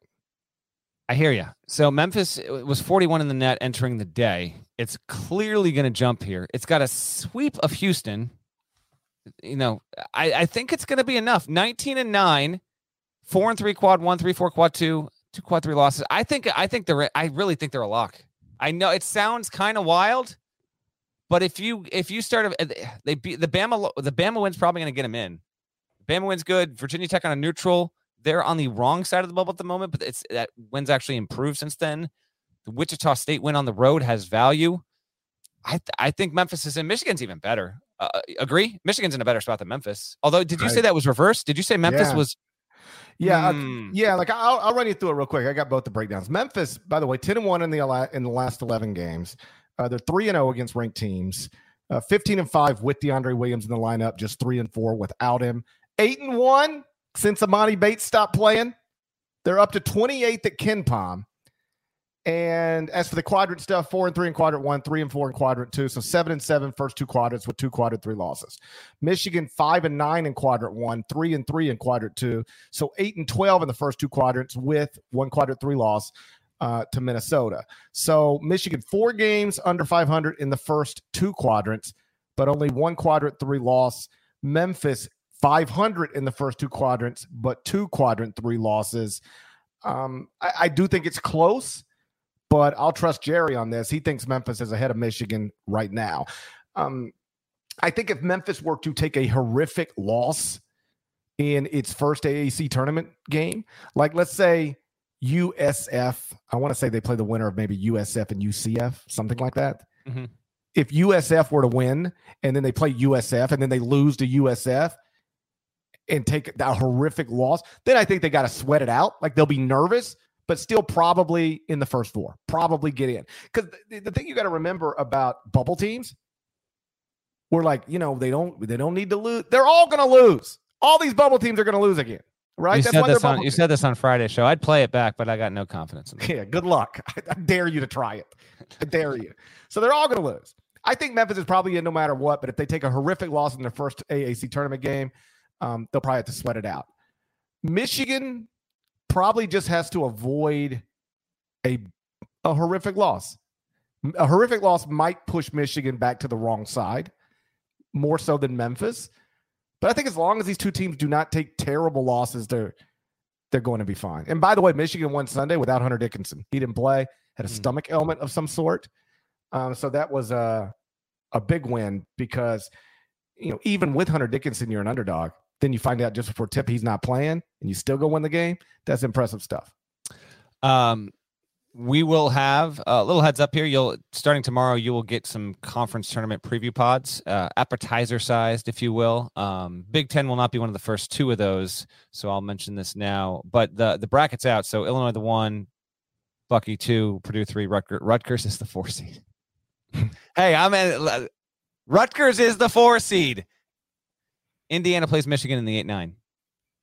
I hear you. So Memphis was 41 in the net entering the day. It's clearly going to jump here. It's got a sweep of Houston. You know, I, I think it's going to be enough. 19 and nine, four and three quad one, three, four quad two, two quad three losses. I think, I think they're, I really think they're a lock. I know it sounds kind of wild, but if you, if you start, uh, they beat the Bama, the Bama win's probably going to get them in. Bama wins good. Virginia Tech on a neutral they're on the wrong side of the bubble at the moment, but it's that wins actually improved since then. The Wichita State win on the road has value. I th- I think Memphis is in. Michigan's even better. Uh, uh, agree? Michigan's in a better spot than Memphis. Although, did you right. say that was reversed? Did you say Memphis yeah. was? Yeah, mm. yeah. Like I'll, I'll run you through it real quick. I got both the breakdowns. Memphis, by the way, ten and one in the in the last eleven games. Uh, they're three and zero oh against ranked teams. Uh, Fifteen and five with DeAndre Williams in the lineup. Just three and four without him. Eight and one since Emoni Bates stopped playing. They're up to 28th at KenPom. And as for the quadrant stuff, four and three in quadrant one, three and four in quadrant two. So seven and seven first two quadrants with two quadrant three losses. Michigan five and nine in quadrant one, three and three in quadrant two. So eight and 12 in the first two quadrants with one quadrant three loss. uh, to Minnesota. So Michigan, four games under 500 in the first two quadrants, but only one quadrant three loss. Memphis, 500 in the first two quadrants, but two quadrant three losses. Um, I, I do think it's close, but I'll trust Jerry on this. He thinks Memphis is ahead of Michigan right now. Um, I think if Memphis were to take a horrific loss in its first AAC tournament game, like let's say USF, I want to say they play the winner of maybe USF and UCF, something like that. Mhm. If USF were to win and then they play USF and then they lose to USF and take that horrific loss, then I think they got to sweat it out. Like they'll be nervous, but still probably in the first four, probably get in. Because the, the thing you got to remember about bubble teams, we're like, you know, they don't they don't need to lose. They're all going to lose. All these bubble teams are going to lose again, right? You That's said this on you said this on Friday show. I'd play it back, but I got no confidence in it. Yeah, good luck. I, I dare you to try it. I dare you. So they're all going to lose. I think Memphis is probably in no matter what, but if they take a horrific loss in their first AAC tournament game, um, they'll probably have to sweat it out. Michigan probably just has to avoid a a horrific loss. A horrific loss might push Michigan back to the wrong side more so than Memphis. But I think as long as these two teams do not take terrible losses, they're they're going to be fine. And by the way, Michigan won Sunday without Hunter Dickinson. He didn't play, had a Mm. stomach ailment of some sort. Um, so that was a a big win because you know even with Hunter Dickinson, you're an underdog. Then you find out just before tip he's not playing, and you still go win the game. That's impressive stuff. Um, we will have a little heads up here. You'll starting tomorrow. You will get some conference tournament preview pods, uh, appetizer sized, if you will. Um, Big Ten will not be one of the first two of those, so I'll mention this now. But the the brackets out. So Illinois the one, Bucky two, Purdue three, Rutgers, Rutgers is the four seed. hey, I'm at Rutgers is the four seed. Indiana plays Michigan in the eight nine.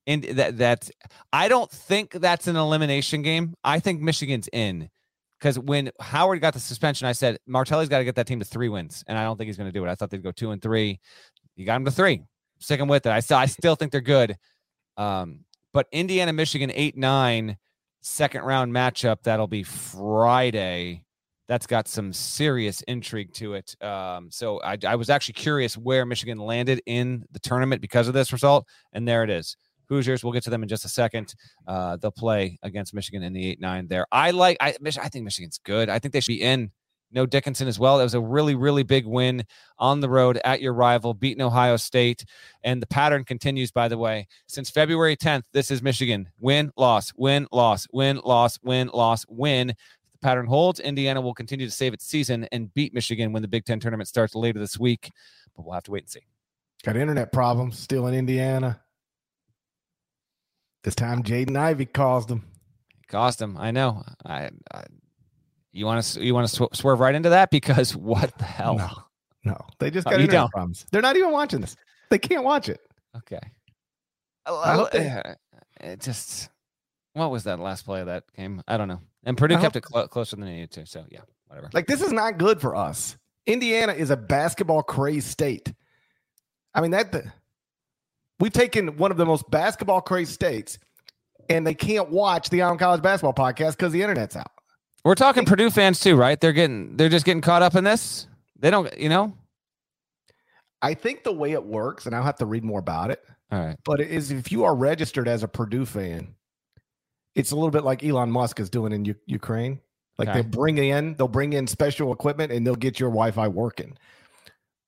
And that that's I don't think that's an elimination game. I think Michigan's in because when Howard got the suspension, I said Martelli's got to get that team to three wins, and I don't think he's going to do it. I thought they'd go two and three. You got him to three. Stick him with it. I still I still think they're good. Um, but Indiana, Michigan, eight nine, second round matchup. That'll be Friday. That's got some serious intrigue to it. Um, so I, I was actually curious where Michigan landed in the tournament because of this result, and there it is. Hoosiers. We'll get to them in just a second. Uh, they'll play against Michigan in the eight nine. There, I like. I I think Michigan's good. I think they should be in. No Dickinson as well. That was a really really big win on the road at your rival, beating Ohio State, and the pattern continues. By the way, since February 10th, this is Michigan win loss win loss win loss win loss win. Pattern holds. Indiana will continue to save its season and beat Michigan when the Big Ten tournament starts later this week. But we'll have to wait and see. Got internet problems still in Indiana. This time, Jaden Ivey caused them. Cost them. I know. I, I you want to you want to sw- swerve right into that because what the hell? No, no, they just Oh, got you internet don't. problems. They're not even watching this. They can't watch it. Okay. I hope they- Uh, it just what was that last play of that game? I don't know. And Purdue I kept it clo- closer than they needed to. So yeah, whatever. Like this is not good for us. Indiana is a basketball crazed state. I mean that the, we've taken one of the most basketball crazed states, and they can't watch the Eye on College Basketball Podcast because the internet's out. We're talking Purdue fans too, right? They're getting they're just getting caught up in this. They don't, you know. I think the way it works, and I'll have to read more about it, All right. but it is if you are registered as a Purdue fan, it's a little bit like Elon Musk is doing in U- Ukraine. Like Okay. they bring in, they'll bring in special equipment and they'll get your Wi-Fi working.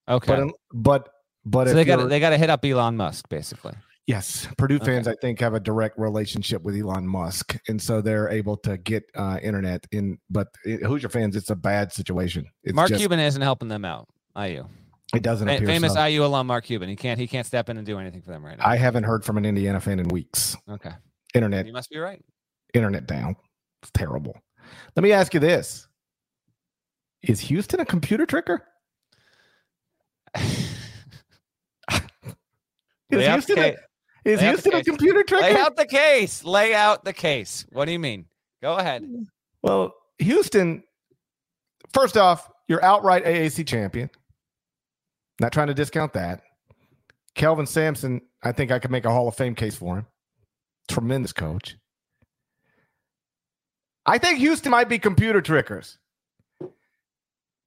Okay. But but but so they got they got to hit up Elon Musk basically. Yes, Purdue Okay. fans, I think, have a direct relationship with Elon Musk, and so they're able to get uh, internet. In but it, Hoosier fans, it's a bad situation. It's Mark just, Cuban isn't helping them out. IU. It doesn't Fa- famous so. IU alum Mark Cuban. He can't he can't step in and do anything for them right now. I haven't heard from an Indiana fan in weeks. okay. Internet, You must be right. Internet down. It's terrible. Let me ask you this: Is Houston a computer tricker? Is Houston, a, is Lay out the Houston a computer tricker? Lay out the case. Lay out the case. What do you mean? Go ahead. Well, Houston, first off, you're outright AAC champion. Not trying to discount that. Kelvin Sampson, I think I could make a Hall of Fame case for him. Tremendous coach. I think Houston might be computer trickers.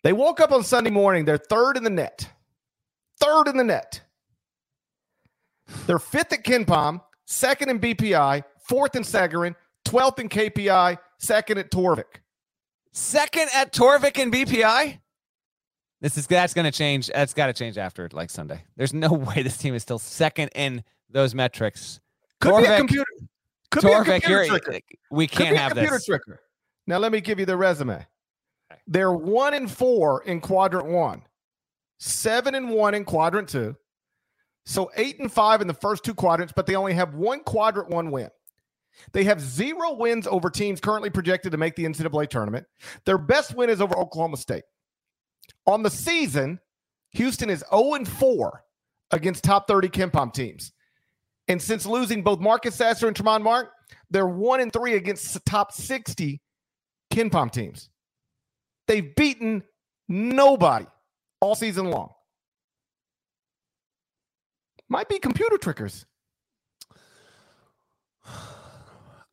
They woke up on Sunday morning. They're third in the net. Third in the net. They're fifth at KenPom, second in BPI, fourth in Sagarin, 12th in KPI, second at Torvik. Second at Torvik and BPI? This is that's going to change. That's got to change after like Sunday. There's no way this team is still second in those metrics. Could Torvik, be a computer. Could Torvik, be a computer tricker. we can't be a have computer this. tricker. Now let me give you the resume. They're one and four in quadrant one, seven and one in quadrant two. So eight and five in the first two quadrants, but they only have one quadrant one win. They have zero wins over teams currently projected to make the NCAA tournament. Their best win is over Oklahoma State. On the season, Houston is 0 and 4 against top 30 KenPom teams. And since losing both Marcus Sasser and Tramon Mark, they're 1 and 3 against the top 60 KenPom teams. They've beaten nobody all season long. Might be computer trickers.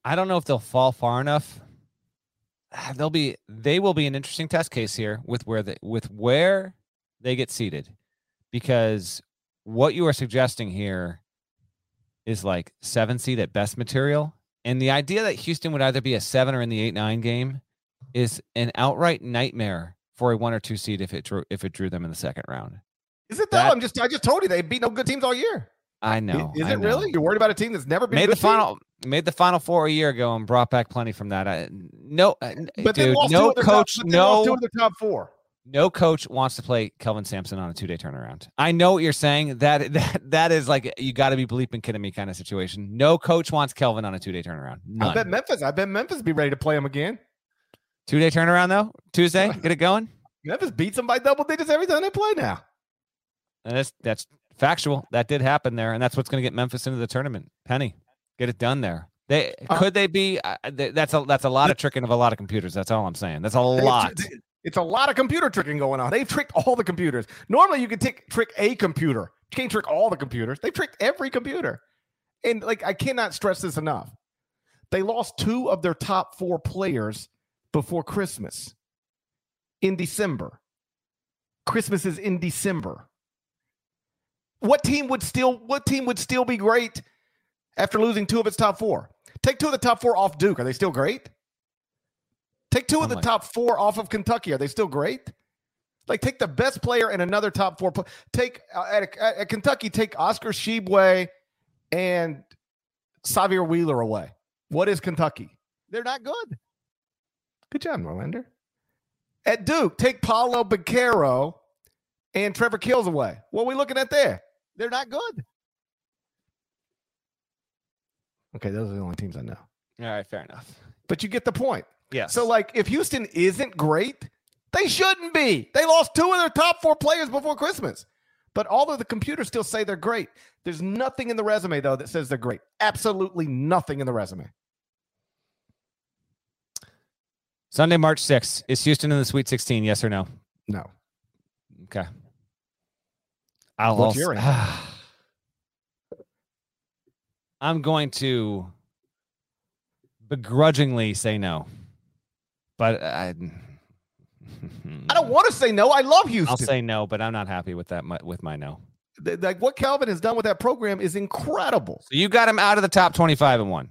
I don't know if they'll fall far enough. They'll be they will be an interesting test case here with where they with where they get seated. Because what you are suggesting here is like seven seed at best material. And the idea that Houston would either be a seven or in the eight nine game is an outright nightmare for a one or two seed if it drew if it drew them in the second round. Is it though? That- I'm just I just told you they beat no good teams all year. I know. Is I it know. really? You're worried about a team that's never been made the good team? final made the final four a year ago and brought back plenty from that. I, no, But they dude, lost no coach, top, lost two no, of their top four. No coach wants to play Kelvin Sampson on a two day turnaround. I know what you're saying. That that that is like you got to be bleeping kidding me kind of situation. No coach wants Kelvin on a two day turnaround. I bet Memphis. I bet Memphis be ready to play him again. Two day turnaround though. Tuesday, get it going. Memphis beats them by double digits every time they play now. And that's that's factual. That did happen there, and that's what's going to get Memphis into the tournament. Penny, get it done there. They Uh, could they be? Uh, th- that's a that's a lot of tricking of a lot of computers. That's all I'm saying. That's a lot. It's a lot of computer tricking going on. They've tricked all the computers. Normally, you can tick, trick a computer. You can't trick all the computers. They've tricked every computer. And like, I cannot stress this enough. They lost two of their top four players before Christmas in December. Christmas is in December. What team would still what team would still be great after losing two of its top four? Take two of the top four off Duke. Are they still great? Take two of the top four off of Kentucky. Are they still great? Like take the best player and another top four. Take uh, at, at, at Kentucky. Take Oscar Tshiebwe and Sahvir Wheeler away. What is Kentucky? They're not good. Good job, Norlander. At Duke, take Paolo Banchero and Trevor Keels away. What are we looking at there? They're not good. Okay, those are the only teams I know. All right, fair enough. But you get the point. Yeah. So, like, if Houston isn't great, they shouldn't be. They lost two of their top four players before Christmas. But although the computers still say they're great, there's nothing in the resume, though, that says they're great. Absolutely nothing in the resume. Sunday, March 6th. Is Houston in the Sweet 16? Yes or no? No. Okay. I'll What's also? I'm going to begrudgingly say no. But I, I don't want to say no. I love Houston. I'll say no, but I'm not happy with that. With my no. Like what Kelvin has done with that program is incredible. So you got him out of the top 25 and one.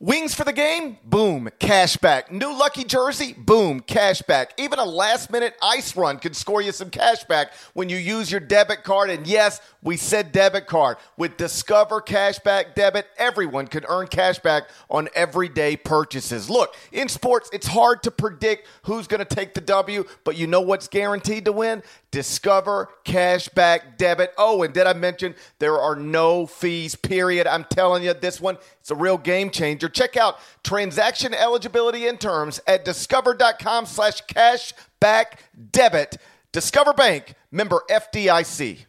Wings for the game? Boom, cashback. New lucky jersey? Boom, cashback. Even a last minute ice run could score you some cashback when you use your debit card. And yes, we said debit card. With Discover Cashback Debit, everyone can earn cashback on everyday purchases. Look, in sports, it's hard to predict who's going to take the W, but you know what's guaranteed to win? Discover Cashback Debit. Oh, and did I mention there are no fees, period? I'm telling you, this one, it's a real game changer. Check out transaction eligibility and terms at discover.com slash cashback debit. Discover Bank, member FDIC.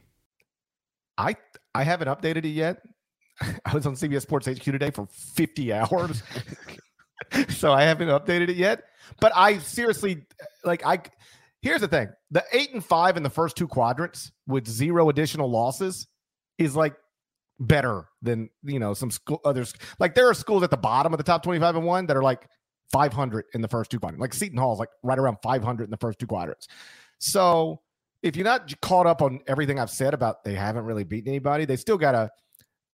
I I haven't updated it yet. I was on CBS Sports HQ today for 50 hours. so I haven't updated it yet. But I seriously like I Here's the thing: the eight and five in the first two quadrants with zero additional losses is like better than you know some school others. Like there are schools at the bottom of the top twenty-five and one that are like 500 in the first two quadrants. Like Seton Hall is like right around 500 in the first two quadrants. So if you're not caught up on everything I've said about they haven't really beaten anybody, they still got a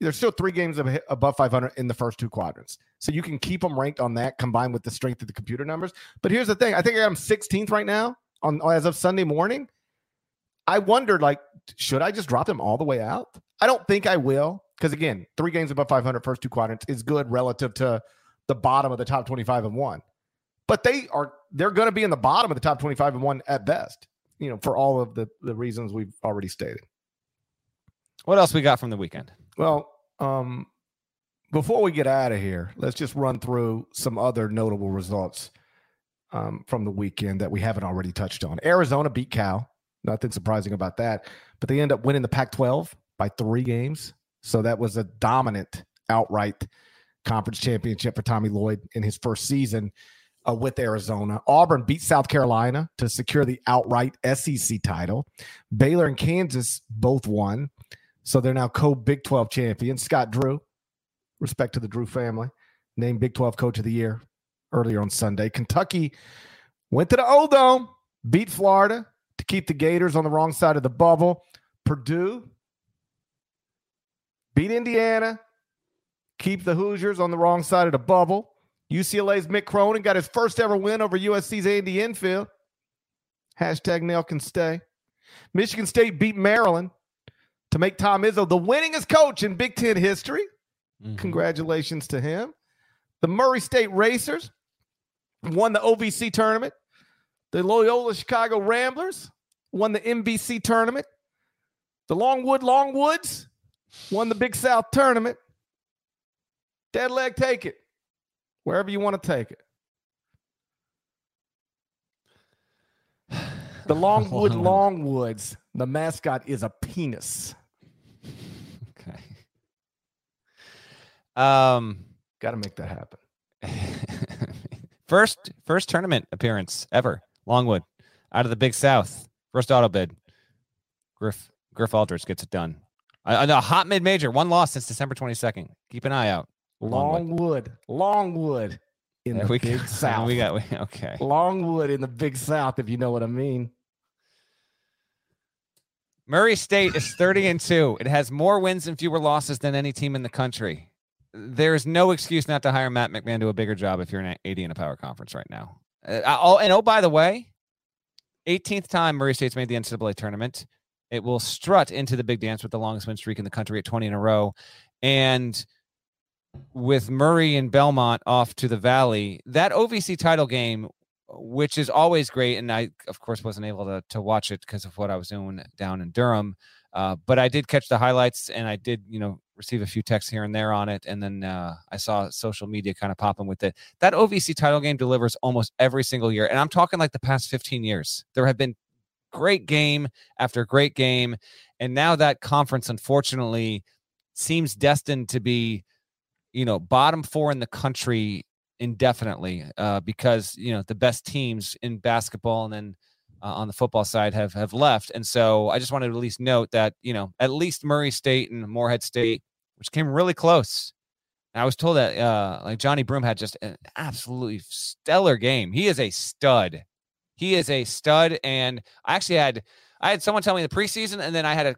There's still three games above 500 in the first two quadrants. So you can keep them ranked on that combined with the strength of the computer numbers. But here's the thing I think I'm 16th right now on as of Sunday morning, I wondered like, should I just drop them all the way out? I don't think I will because again, three games above 500 first two quadrants is good relative to the bottom of the top 25 and one. But they are they're going to be in the bottom of the top 25 and one at best. You know, for all of the the reasons we've already stated. What else we got from the weekend? Well, um, before we get out of here, let's just run through some other notable results um, from the weekend that we haven't already touched on. Arizona beat Cal. Nothing surprising about that. But they end up winning the Pac 12 by three games. So that was a dominant outright conference championship for Tommy Lloyd in his first season uh, with Arizona. Auburn beat South Carolina to secure the outright SEC title. Baylor and Kansas both won. So they're now co Big 12 champions. Scott Drew, respect to the Drew family, named Big 12 Coach of the Year earlier on Sunday. Kentucky went to the O'Dome, beat Florida to keep the Gators on the wrong side of the bubble. Purdue beat Indiana, keep the Hoosiers on the wrong side of the bubble. UCLA's Mick Cronin got his first ever win over USC's Andy Enfield. Hashtag Nail can stay. Michigan State beat Maryland to make Tom Izzo the winningest coach in Big Ten history. Mm-hmm. Congratulations to him. The Murray State Racers won the OVC tournament. The Loyola Chicago Ramblers won the MVC tournament. The Longwood Longwoods won the Big South tournament. Dead leg, take it. Wherever you want to take it. The Longwood Longwoods, the mascot is a penis. Okay. Um, got to make that happen. First first tournament appearance ever. Longwood out of the Big South. First auto bid. Griff Griff Aldrich gets it done. A, a hot mid major, one loss since December 22nd. Keep an eye out. Longwood. Longwood in there the Big go. South. We got okay. Longwood in the Big South, if you know what I mean. Murray State is 30 and 2. It has more wins and fewer losses than any team in the country there's no excuse not to hire Matt McMahon to a bigger job if you're an AD in a power conference right now. Uh, oh, and oh, by the way, 18th time Murray State's made the NCAA tournament. It will strut into the big dance with the longest win streak in the country at 20 in a row. And with Murray and Belmont off to the Valley, that OVC title game, which is always great, and I, of course, wasn't able to, to watch it because of what I was doing down in Durham. Uh, but I did catch the highlights and I did, you know, receive a few texts here and there on it. And then uh, I saw social media kind of popping with it. That OVC title game delivers almost every single year. And I'm talking like the past 15 years. There have been great game after great game. And now that conference, unfortunately, seems destined to be, you know, bottom four in the country indefinitely uh, because, you know, the best teams in basketball and then uh, on the football side have have left. And so I just wanted to at least note that you know at least Murray State and Morehead State, which came really close. And I was told that uh, like Johni Broome had just an absolutely stellar game. He is a stud. He is a stud. And I actually had I had someone tell me the preseason, and then I had a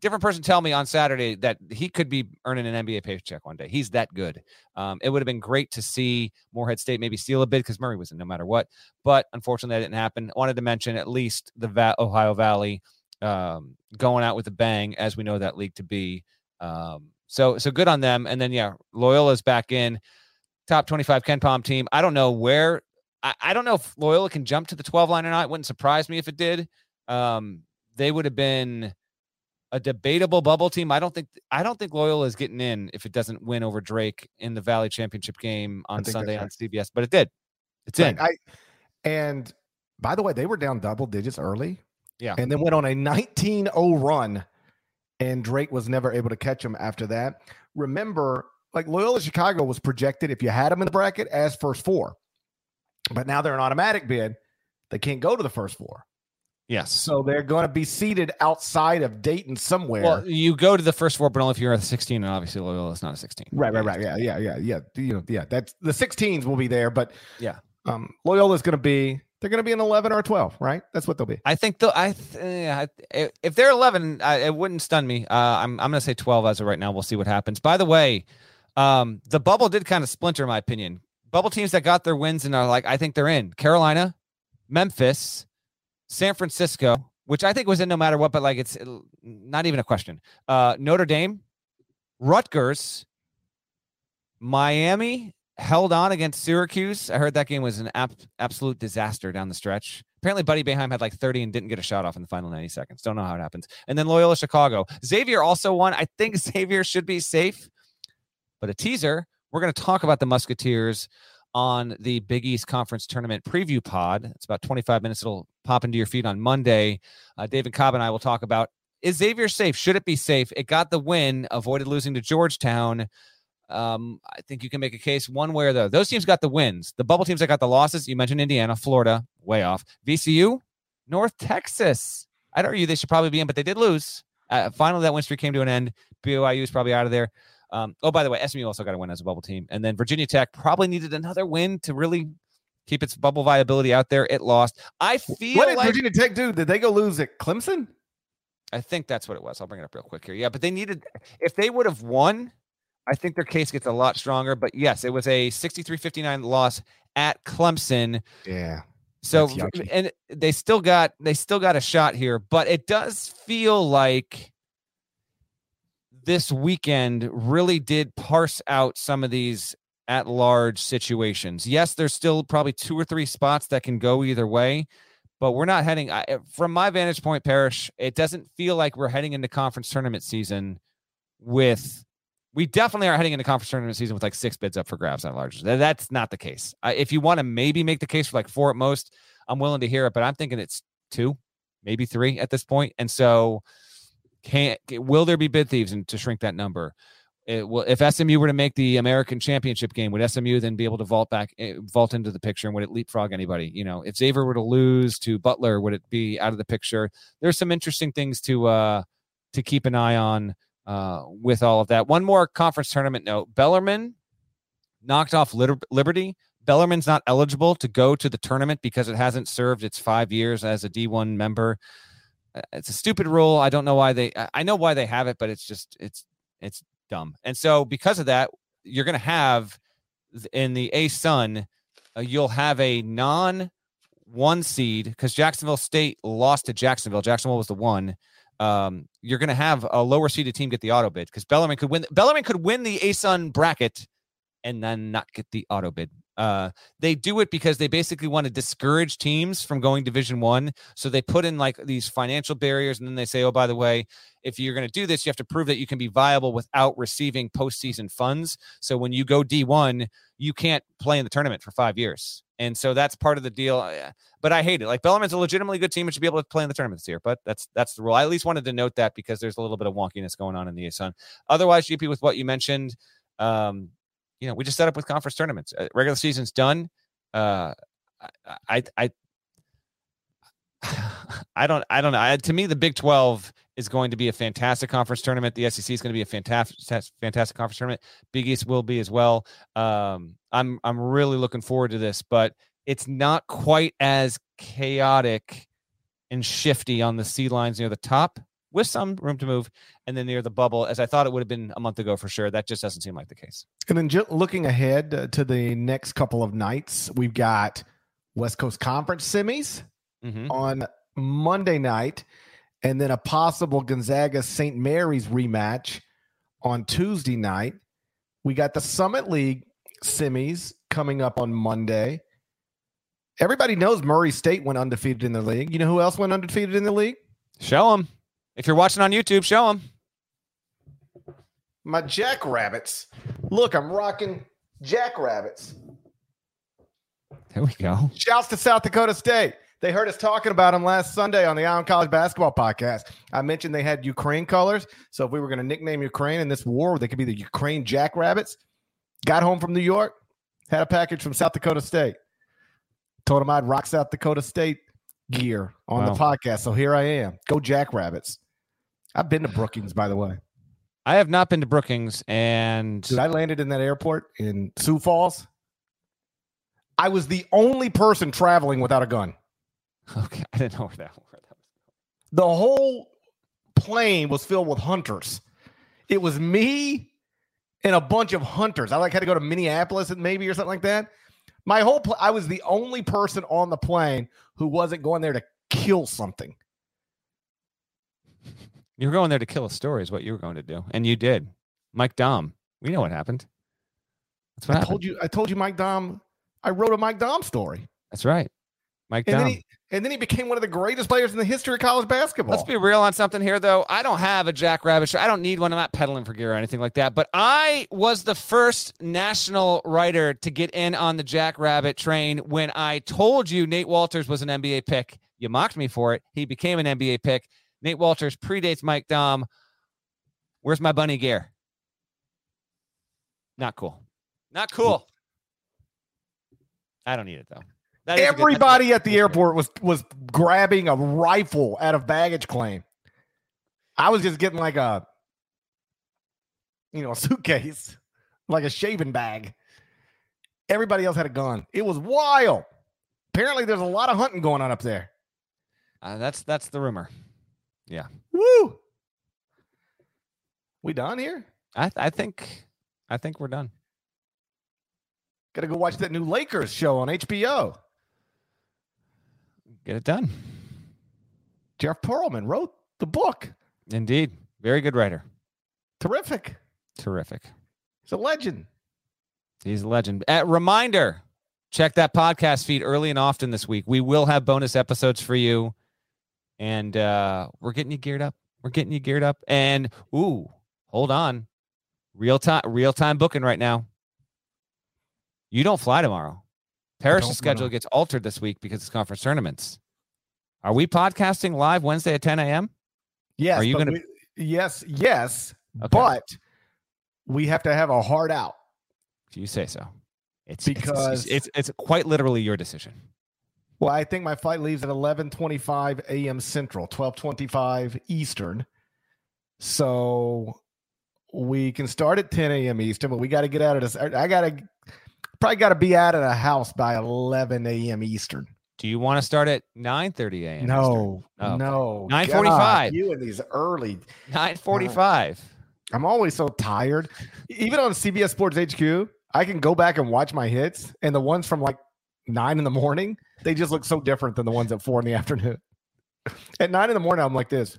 different person tell me on Saturday that he could be earning an NBA paycheck one day. He's that good. Um, it would have been great to see Morehead State maybe steal a bid because Murray was in no matter what. But unfortunately, that didn't happen. I wanted to mention at least the Va- Ohio Valley um, going out with a bang, as we know that league to be. Um, so so good on them. And then yeah, Loyola's back in top 25 KenPom team. I don't know where. I, I don't know if Loyola can jump to the 12 line or not. It wouldn't surprise me if it did. Um, they would have been a debatable bubble team. I don't think I don't think Loyola is getting in if it doesn't win over Drake in the Valley Championship game on Sunday on CBS. But it did. It's right. in. I, and by the way, they were down double digits early. Yeah. And then went on a 19-0 run and Drake was never able to catch him after that. Remember, like Loyola Chicago was projected if you had them in the bracket as first four, but now they're an automatic bid. They can't go to the first four. Yes. So they're going to be seated outside of Dayton somewhere. Well, you go to the first four, but only if you're a 16, and obviously Loyola is not a 16. Right, right, right. Yeah, yeah, yeah, yeah. You know, yeah. That's the 16s will be there, but yeah, um, Loyola is going to be they're going to be an 11 or 12, right? That's what they'll be. I think though I th- if they're 11, I, it wouldn't stun me. Uh, I'm I'm going to say 12 as of right now. We'll see what happens. By the way, um, the bubble did kind of splinter, in my opinion. Bubble teams that got their wins and are like, I think they're in. Carolina, Memphis, San Francisco, which I think was in no matter what, but like it's not even a question. Uh, Notre Dame, Rutgers, Miami, held on against Syracuse. I heard that game was an absolute disaster down the stretch. Apparently, Buddy Boeheim had like 30 and didn't get a shot off in the final 90 seconds. Don't know how it happens. And then Loyola Chicago. Xavier also won. I think Xavier should be safe. But a teaser, we're going to talk about the Musketeers on the Big East Conference Tournament preview pod. It's about 25 minutes. It'll pop into your feed on Monday. Uh, David Cobb and I will talk about is Xavier safe? Should it be safe? It got the win, avoided losing to Georgetown. Um, I think you can make a case one way or the other. Those teams got the wins. The bubble teams that got the losses, you mentioned Indiana, Florida, way off. VCU, North Texas. I'd argue they should probably be in, but they did lose. Uh, finally, that win streak came to an end. BYU is probably out of there. Um, oh, by the way, SMU also got a win as a bubble team. And then Virginia Tech probably needed another win to really keep its bubble viability out there. It lost. I feel What did like, Virginia Tech do? Did they go lose at Clemson? I think that's what it was. I'll bring it up real quick here. Yeah, but they needed if they would have won, I think their case gets a lot stronger. But yes, it was a 63-59 loss at Clemson. Yeah. So and they still got they still got a shot here, but it does feel like this weekend really did parse out some of these at large situations. Yes, there's still probably two or three spots that can go either way, but we're not heading I, from my vantage point, Parrish. It doesn't feel like we're heading into conference tournament season with. We definitely are heading into conference tournament season with like six bids up for grabs at large. That's not the case. if you want to maybe make the case for like four at most, I'm willing to hear it, but I'm thinking it's two, maybe three at this point. And so, can will there be bid thieves and to shrink that number? It will, if SMU were to make the American Championship game, would SMU then be able to vault back, eh, vault into the picture, and would it leapfrog anybody? You know, if Xavier were to lose to Butler, would it be out of the picture? There's some interesting things to uh, to keep an eye on uh, with all of that. One more conference tournament note: Bellarmine knocked off Liberty. Bellarmine's not eligible to go to the tournament because it hasn't served its five years as a D1 member. Uh, it's a stupid rule. I don't know why they. I know why they have it, but it's just it's it's dumb. And so because of that, you're going to have in the ASUN, uh, you'll have a non one seed because Jacksonville State lost to Jacksonville. Jacksonville was the one. Um, you're going to have a lower seeded team get the auto bid because Bellarmine could win. Bellarmine could win the ASUN bracket and then not get the auto bid. Uh, they do it because they basically want to discourage teams from going Division One. So they put in like these financial barriers, and then they say, "Oh, by the way, if you're going to do this, you have to prove that you can be viable without receiving postseason funds. So when you go D1, you can't play in the tournament for five years." And so that's part of the deal. Uh, but I hate it. Like Bellarmine's a legitimately good team and should be able to play in the tournament this year. But that's that's the rule. I at least wanted to note that because there's a little bit of wonkiness going on in the ASUN. Otherwise, GP with what you mentioned, um, you know, we just set up with conference tournaments. Uh, regular season's done. Uh, I, I, I don't, I don't know. I, to me, the Big Twelve is going to be a fantastic conference tournament. The SEC is going to be a fantastic, fantastic conference tournament. Big East will be as well. Um, I'm, I'm really looking forward to this, but it's not quite as chaotic and shifty on the sea lines near the top with some room to move, and then near the bubble, as I thought it would have been a month ago for sure. That just doesn't seem like the case. And then ju- looking ahead uh, to the next couple of nights, we've got West Coast Conference semis Mhm. on Monday night, and then a possible Gonzaga St. Mary's rematch on Tuesday night. We got the Summit League semis coming up on Monday. Everybody knows Murray State went undefeated in the league. You know who else went undefeated in the league? Show them. If you're watching on YouTube, show them. My Jackrabbits. Look, I'm rocking Jackrabbits. There we go. Shouts to South Dakota State. They heard us talking about them last Sunday on the Eye on College Basketball Podcast. I mentioned they had Ukraine colors. So if we were going to nickname Ukraine in this war, they could be the Ukraine Jackrabbits. Got home from New York, had a package from South Dakota State. Told them I'd rock South Dakota State gear on the podcast. So here I am. Go Jackrabbits. I've been to Brookings, by the way. I have not been to Brookings, and Dude, I landed in that airport in Sioux Falls. I was the only person traveling without a gun. okay, I didn't know where that, where that was. the whole plane was filled with hunters. It was me and a bunch of hunters. I like had to go to Minneapolis and maybe or something like that. My whole pl- I was the only person on the plane who wasn't going there to kill something. You were going there to kill a story, is what you were going to do, and you did. Mike Daum, we know what happened. That's what I happened. told you I told you Mike Daum I wrote a Mike Daum story. That's right, Mike And Dom. then he and then he became one of the greatest players in the history of college basketball. Let's be real on something here, though. I don't have a Jackrabbit shirt. I don't need one. I'm not peddling for gear or anything like that. But I was the first national writer to get in on the Jackrabbit train when I told you Nate Wolters was an NBA pick. You mocked me for it. He became an NBA pick. Nate Wolters predates Mike Daum. Where's my bunny gear? Not cool. Not cool. I don't need it though. That is a good- that's a Everybody good- at the airport was was grabbing a rifle out of baggage claim. I was just getting like a you know, a suitcase, like a shaving bag. Everybody else had a gun. It was wild. Apparently there's a lot of hunting going on up there. Uh, that's that's the rumor. Woo! We done here? I I think I think we're done. Gotta go watch that new Lakers show on HBO. Get it done. Jeff Pearlman wrote the book. Indeed. Very good writer. Terrific. Terrific. He's a legend. He's a legend. Uh, reminder check that podcast feed early and often this week. We will have bonus episodes for you. And uh, we're getting you geared up. We're getting you geared up. And ooh, hold on. Real time real time booking right now. You don't fly tomorrow. Paris' schedule gets altered this week because it's conference tournaments. Are we podcasting live Wednesday at 10 a.m.? Yes. Are you gonna- yes, yes. Okay. But we have to have a hard out. If you say so. It's Because- it's, it's it's quite literally your decision. Well, I think my flight leaves at 11:25 a.m. Central, 12:25 Eastern. So we can start at 10 a.m. Eastern, but we got to get out of this. I got to probably got to be out of the house by 11 a.m. Eastern. Do you want to start at 9:30 a.m.? No, Oh, no. 9:45. God, You and these early. 9:45. Uh, I'm always so tired. Even on CBS Sports HQ, I can go back and watch my hits, and the ones from like nine in the morning, they just look so different than the ones at four in the afternoon. At nine in the morning, I'm like this.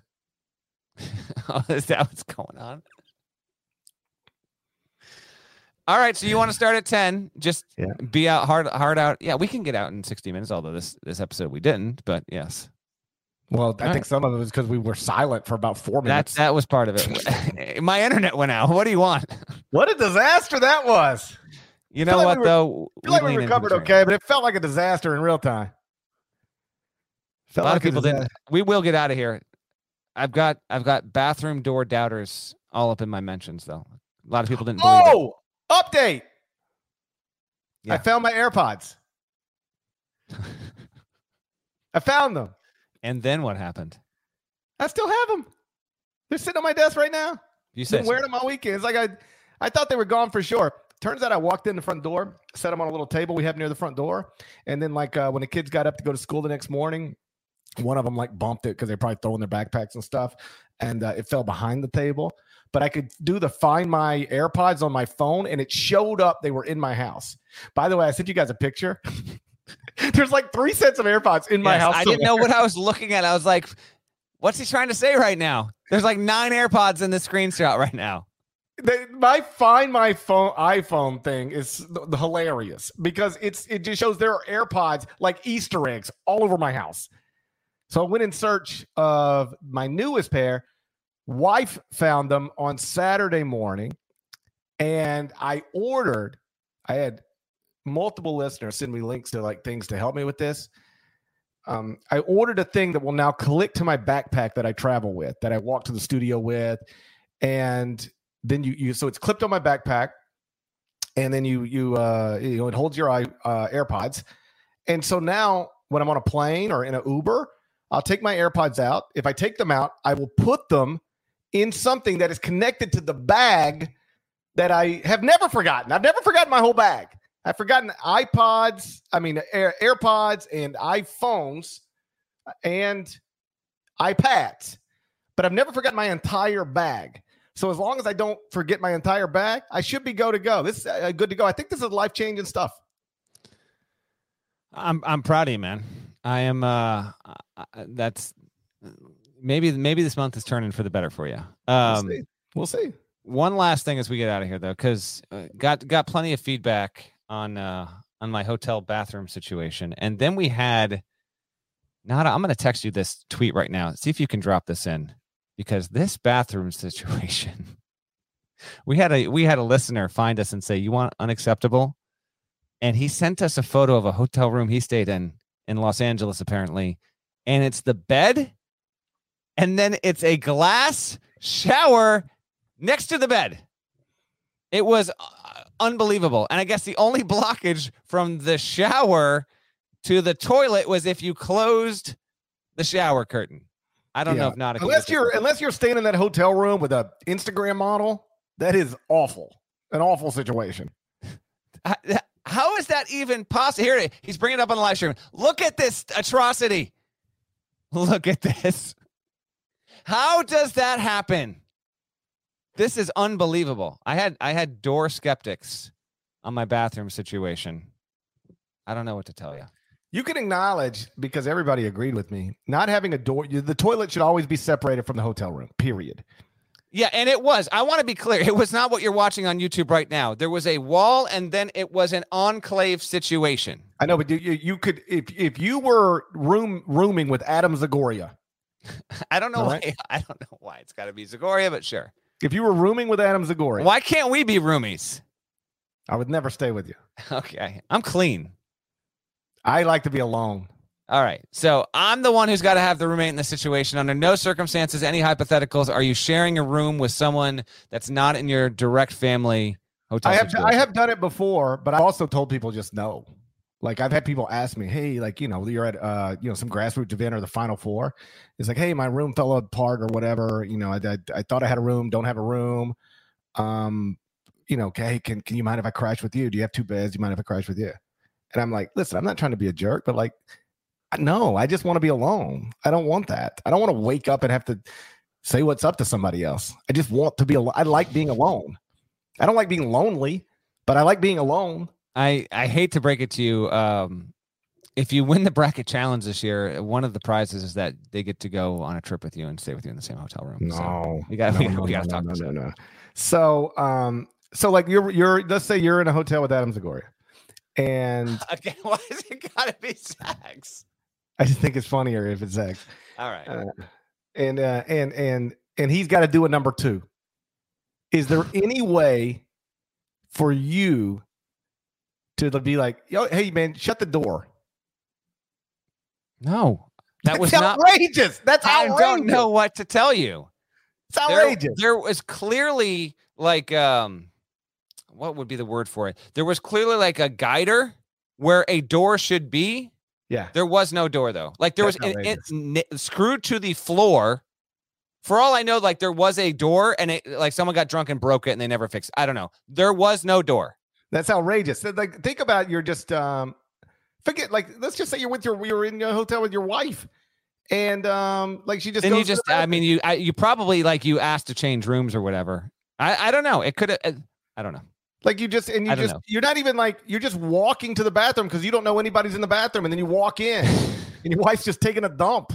oh, is that what's going on? All right, so you want to start at 10, just Yeah. be out hard hard out. Yeah, we can get out in 60 minutes, although this this episode we didn't, but yes. Well, I All think some of it was because we were silent for about four That minutes. that was part of it. My internet went out. What do you want? what a disaster that was. You know like what we were- though? I feel like we lean into the recovered okay, but it felt like a disaster in real time. A lot like of people didn't. We will get out of here. I've got I've got bathroom door doubters all up in my mentions though. A lot of people didn't believe it. Oh, update. I found my AirPods. I found them. And then what happened? I still have them. They're sitting on my desk right now. You said wearing them all weekend. It's like I, I thought they were gone for sure. Turns out I walked in the front door, set them on a little table we have near the front door, and then like uh, when the kids got up to go to school the next morning, one of them like bumped it because they're probably throwing their backpacks and stuff, and uh, it fell behind the table. But I could do the find my AirPods on my phone, and it showed up they were in my house. By the way, I sent you guys a picture. There's like three sets of AirPods in my house. I didn't know what I was looking at. I was like, what's he trying to say right now? There's like nine AirPods in the screenshot right now. They- my find my phone iPhone thing is th- hilarious because it's it just shows there are AirPods like Easter eggs all over my house. So I went in search of my newest pair. Wife found them on Saturday morning, and I ordered. I had multiple listeners send me links to like things to help me with this. Um, I ordered a thing that will now click to my backpack that I travel with, that I walk to the studio with, and then you you so it's clipped on my backpack and then you you uh you know it holds your uh airpods. And so now when i'm on a plane or in an uber i'll take my airpods out. If i take them out i will put them in something that is connected to the bag that i have never forgotten. I've never forgotten my whole bag. I've forgotten ipods i mean Air, airpods and iphones and ipads but i've never forgotten my entire bag so as long as I don't forget my entire bag, I should be go to go. This is uh, good to go. I think this is life changing stuff. I'm I'm proud of you, man. I am. Uh, that's maybe maybe this month is turning for the better for you. We'll Um, see. We'll see. one last thing as we get out of here though because uh, got got plenty of feedback on uh on my hotel bathroom situation and then we had not i'm going to text you this tweet right now see if you can drop this in because this bathroom situation we had a we had a listener find us and say you want unacceptable and he sent us a photo of a hotel room he stayed in in los angeles apparently and it's the bed and then it's a glass shower next to the bed. It was uh, unbelievable. And I guess the only blockage from the shower to the toilet was if you closed the shower curtain. I don't know if not. Unless you're unless you're staying in that hotel room with a Instagram model, that is awful. An awful situation. How is that even possible? Here, he's bringing it up on the live stream. Look at this atrocity. Look at this. How does that happen? This is unbelievable. I had I had door skeptics on my bathroom situation. I don't know what to tell you. You can acknowledge because everybody agreed with me. Not having a door, the toilet should always be separated from the hotel room. Period. Yeah, and it was. I want to be clear. It was not what you're watching on YouTube right now. There was a wall, and then it was an enclave situation. I know, but you, you, you could if if you were room rooming with Adam Zagoria, I don't know All why. I don't know why it's got to be Zagoria, but sure. if you were rooming with Adam Zagoria, Why can't we be roomies? I would never stay with you. Okay, I'm clean. I like to be alone. All right. So I'm the one who's got to have the roommate in the situation. Under no circumstances, any hypotheticals, are you sharing a room with someone that's not in your direct family hotel? I have I have done it before, but I also told people just no. Like I've had people ask me, "Hey, like you know, you're at uh, you know, some grassroots event or the Final Four. It's like, hey, my room fell apart or whatever. You know, I, I, I thought I had a room, don't have a room. Um, you know, okay, can can you mind if I crash with you? Do you have two beds? Do you mind if I crash with you? And I'm like, listen, I'm not trying to be a jerk, but like, no, I just want to be alone. I don't want that. I don't want to wake up and have to say what's up to somebody else. I just want to be alone. I like being alone. I don't like being lonely, but I like being alone. I I hate to break it to you. Um, if you win the bracket challenge this year, one of the prizes is that they get to go on a trip with you and stay with you in the same hotel room. So No, we got no, we, no, we got to no, talk. no, no, no. So, um, so like you're you're let's say you're in a hotel with Adam Zagoria, and Again, why is it got to be sex? I just think it's funnier if it's X. All right. Uh, and uh, and and and he's got to do a number two. Is there any way for you to be like, yo, hey man, shut the door? no, that was That's not. outrageous. That's I don't know what to tell you. It's there, outrageous. there was clearly like um what would be the word for it there was clearly like a guider where a door should be yeah. there was no door though like there That's was outrageous. an- screwed to the floor for all i know like there was a door and it like someone got drunk and broke it and they never fixed it. i don't know there was no door That's outrageous. Like, think about you're just um, forget like let's just say you're with your you're in a hotel with your wife, and um, like she just. Goes you just, I mean, you I, you probably like you asked to change rooms or whatever. I I don't know. It could have. I don't know. Like you just and you just know. you're not even like you're just walking to the bathroom because you don't know anybody's in the bathroom, and then you walk in, and your wife's just taking a dump.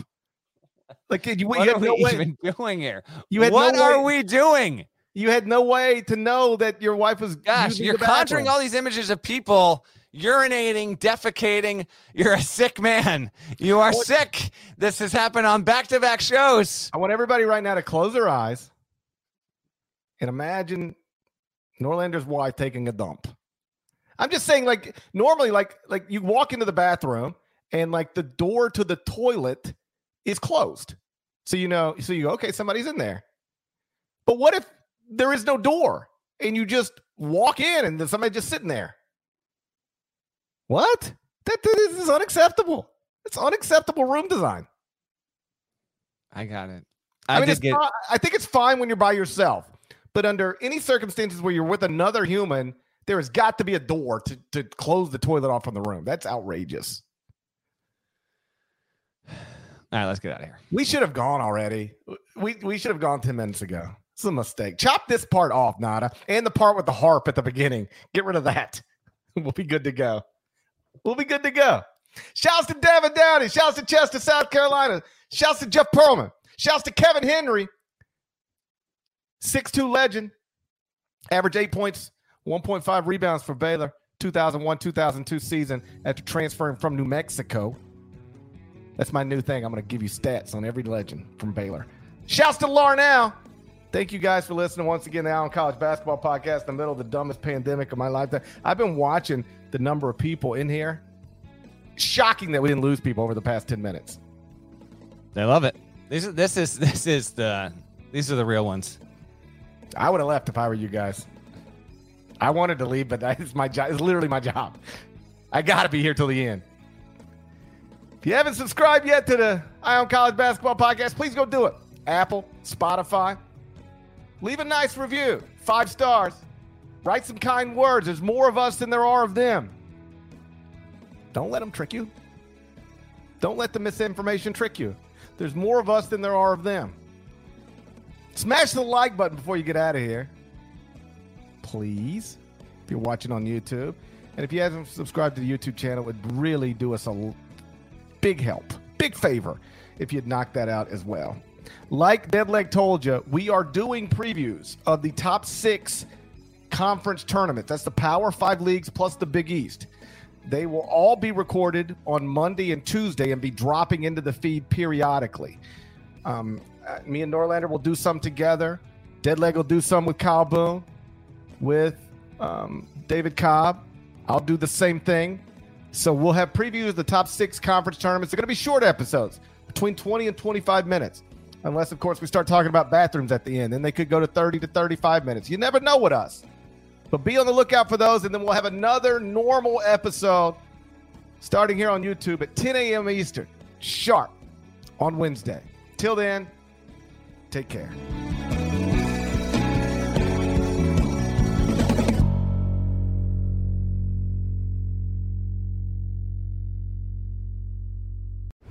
Like you, you What had are no we way. even doing here? You had what no are way- we doing? You had no way to know that your wife was. Gosh, you're conjuring all these images of people urinating, defecating. You're a sick man. You are What- sick. This has happened on back-to-back shows. I want everybody right now to close their eyes and imagine Norlander's wife taking a dump. I'm just saying, like normally, like like you walk into the bathroom and like the door to the toilet is closed, so you know, so you go, okay, somebody's in there. But what if there is no door and you just walk in and there's somebody just sitting there? What? That this is unacceptable. It's unacceptable room design. I got it. I, I, mean, it's get. I think it's fine when you're by yourself, but under any circumstances where you're with another human, there has got to be a door to, to close the toilet off from the room. That's outrageous. All right, let's get out of here. We should have gone already. We we should have gone 10 minutes ago. It's a mistake. Chop this part off, Nada, and the part with the harp at the beginning. Get rid of that. We'll be good to go. We'll be good to go. Shouts to Devin Downey. Shouts to Chester, South Carolina. Shouts to Jeff Pearlman. Shouts to Kevin Henry. 6'2 legend. Average eight points, 1.5 rebounds for Baylor. 2001 2002 season after transferring from New Mexico. That's my new thing. I'm going to give you stats on every legend from Baylor. Shouts to Larnell. Thank you guys for listening once again to Eye on College Basketball Podcast in the middle of the dumbest pandemic of my lifetime. I've been watching the number of people in here. Shocking that we didn't lose people over the past 10 minutes. They love it. This is this is this is the these are the real ones. I would have left if I were you guys. I wanted to leave, but it's my job. It's literally my job. I got to be here till the end. If you haven't subscribed yet to the Eye on College Basketball Podcast, please go do it. Apple, Spotify. Leave a nice review, five stars. Write some kind words. There's more of us than there are of them. Don't let them trick you. Don't let the misinformation trick you. There's more of us than there are of them. Smash the like button before you get out of here. Please. If you're watching on YouTube. And if you haven't subscribed to the YouTube channel, it would really do us a big help, big favor if you'd knock that out as well. Like Deadleg told you, we are doing previews of the top six conference tournaments. That's the Power Five leagues plus the Big East. They will all be recorded on Monday and Tuesday and be dropping into the feed periodically. Um, me and Norlander will do some together. Deadleg will do some with Kyle Boone, with um, David Cobb. I'll do the same thing. So we'll have previews of the top six conference tournaments. They're going to be short episodes, between 20 and 25 minutes. Unless, of course, we start talking about bathrooms at the end. Then they could go to 30 to 35 minutes. You never know with us. But be on the lookout for those, and then we'll have another normal episode starting here on YouTube at 10 a.m. Eastern, sharp on Wednesday. Till then, take care.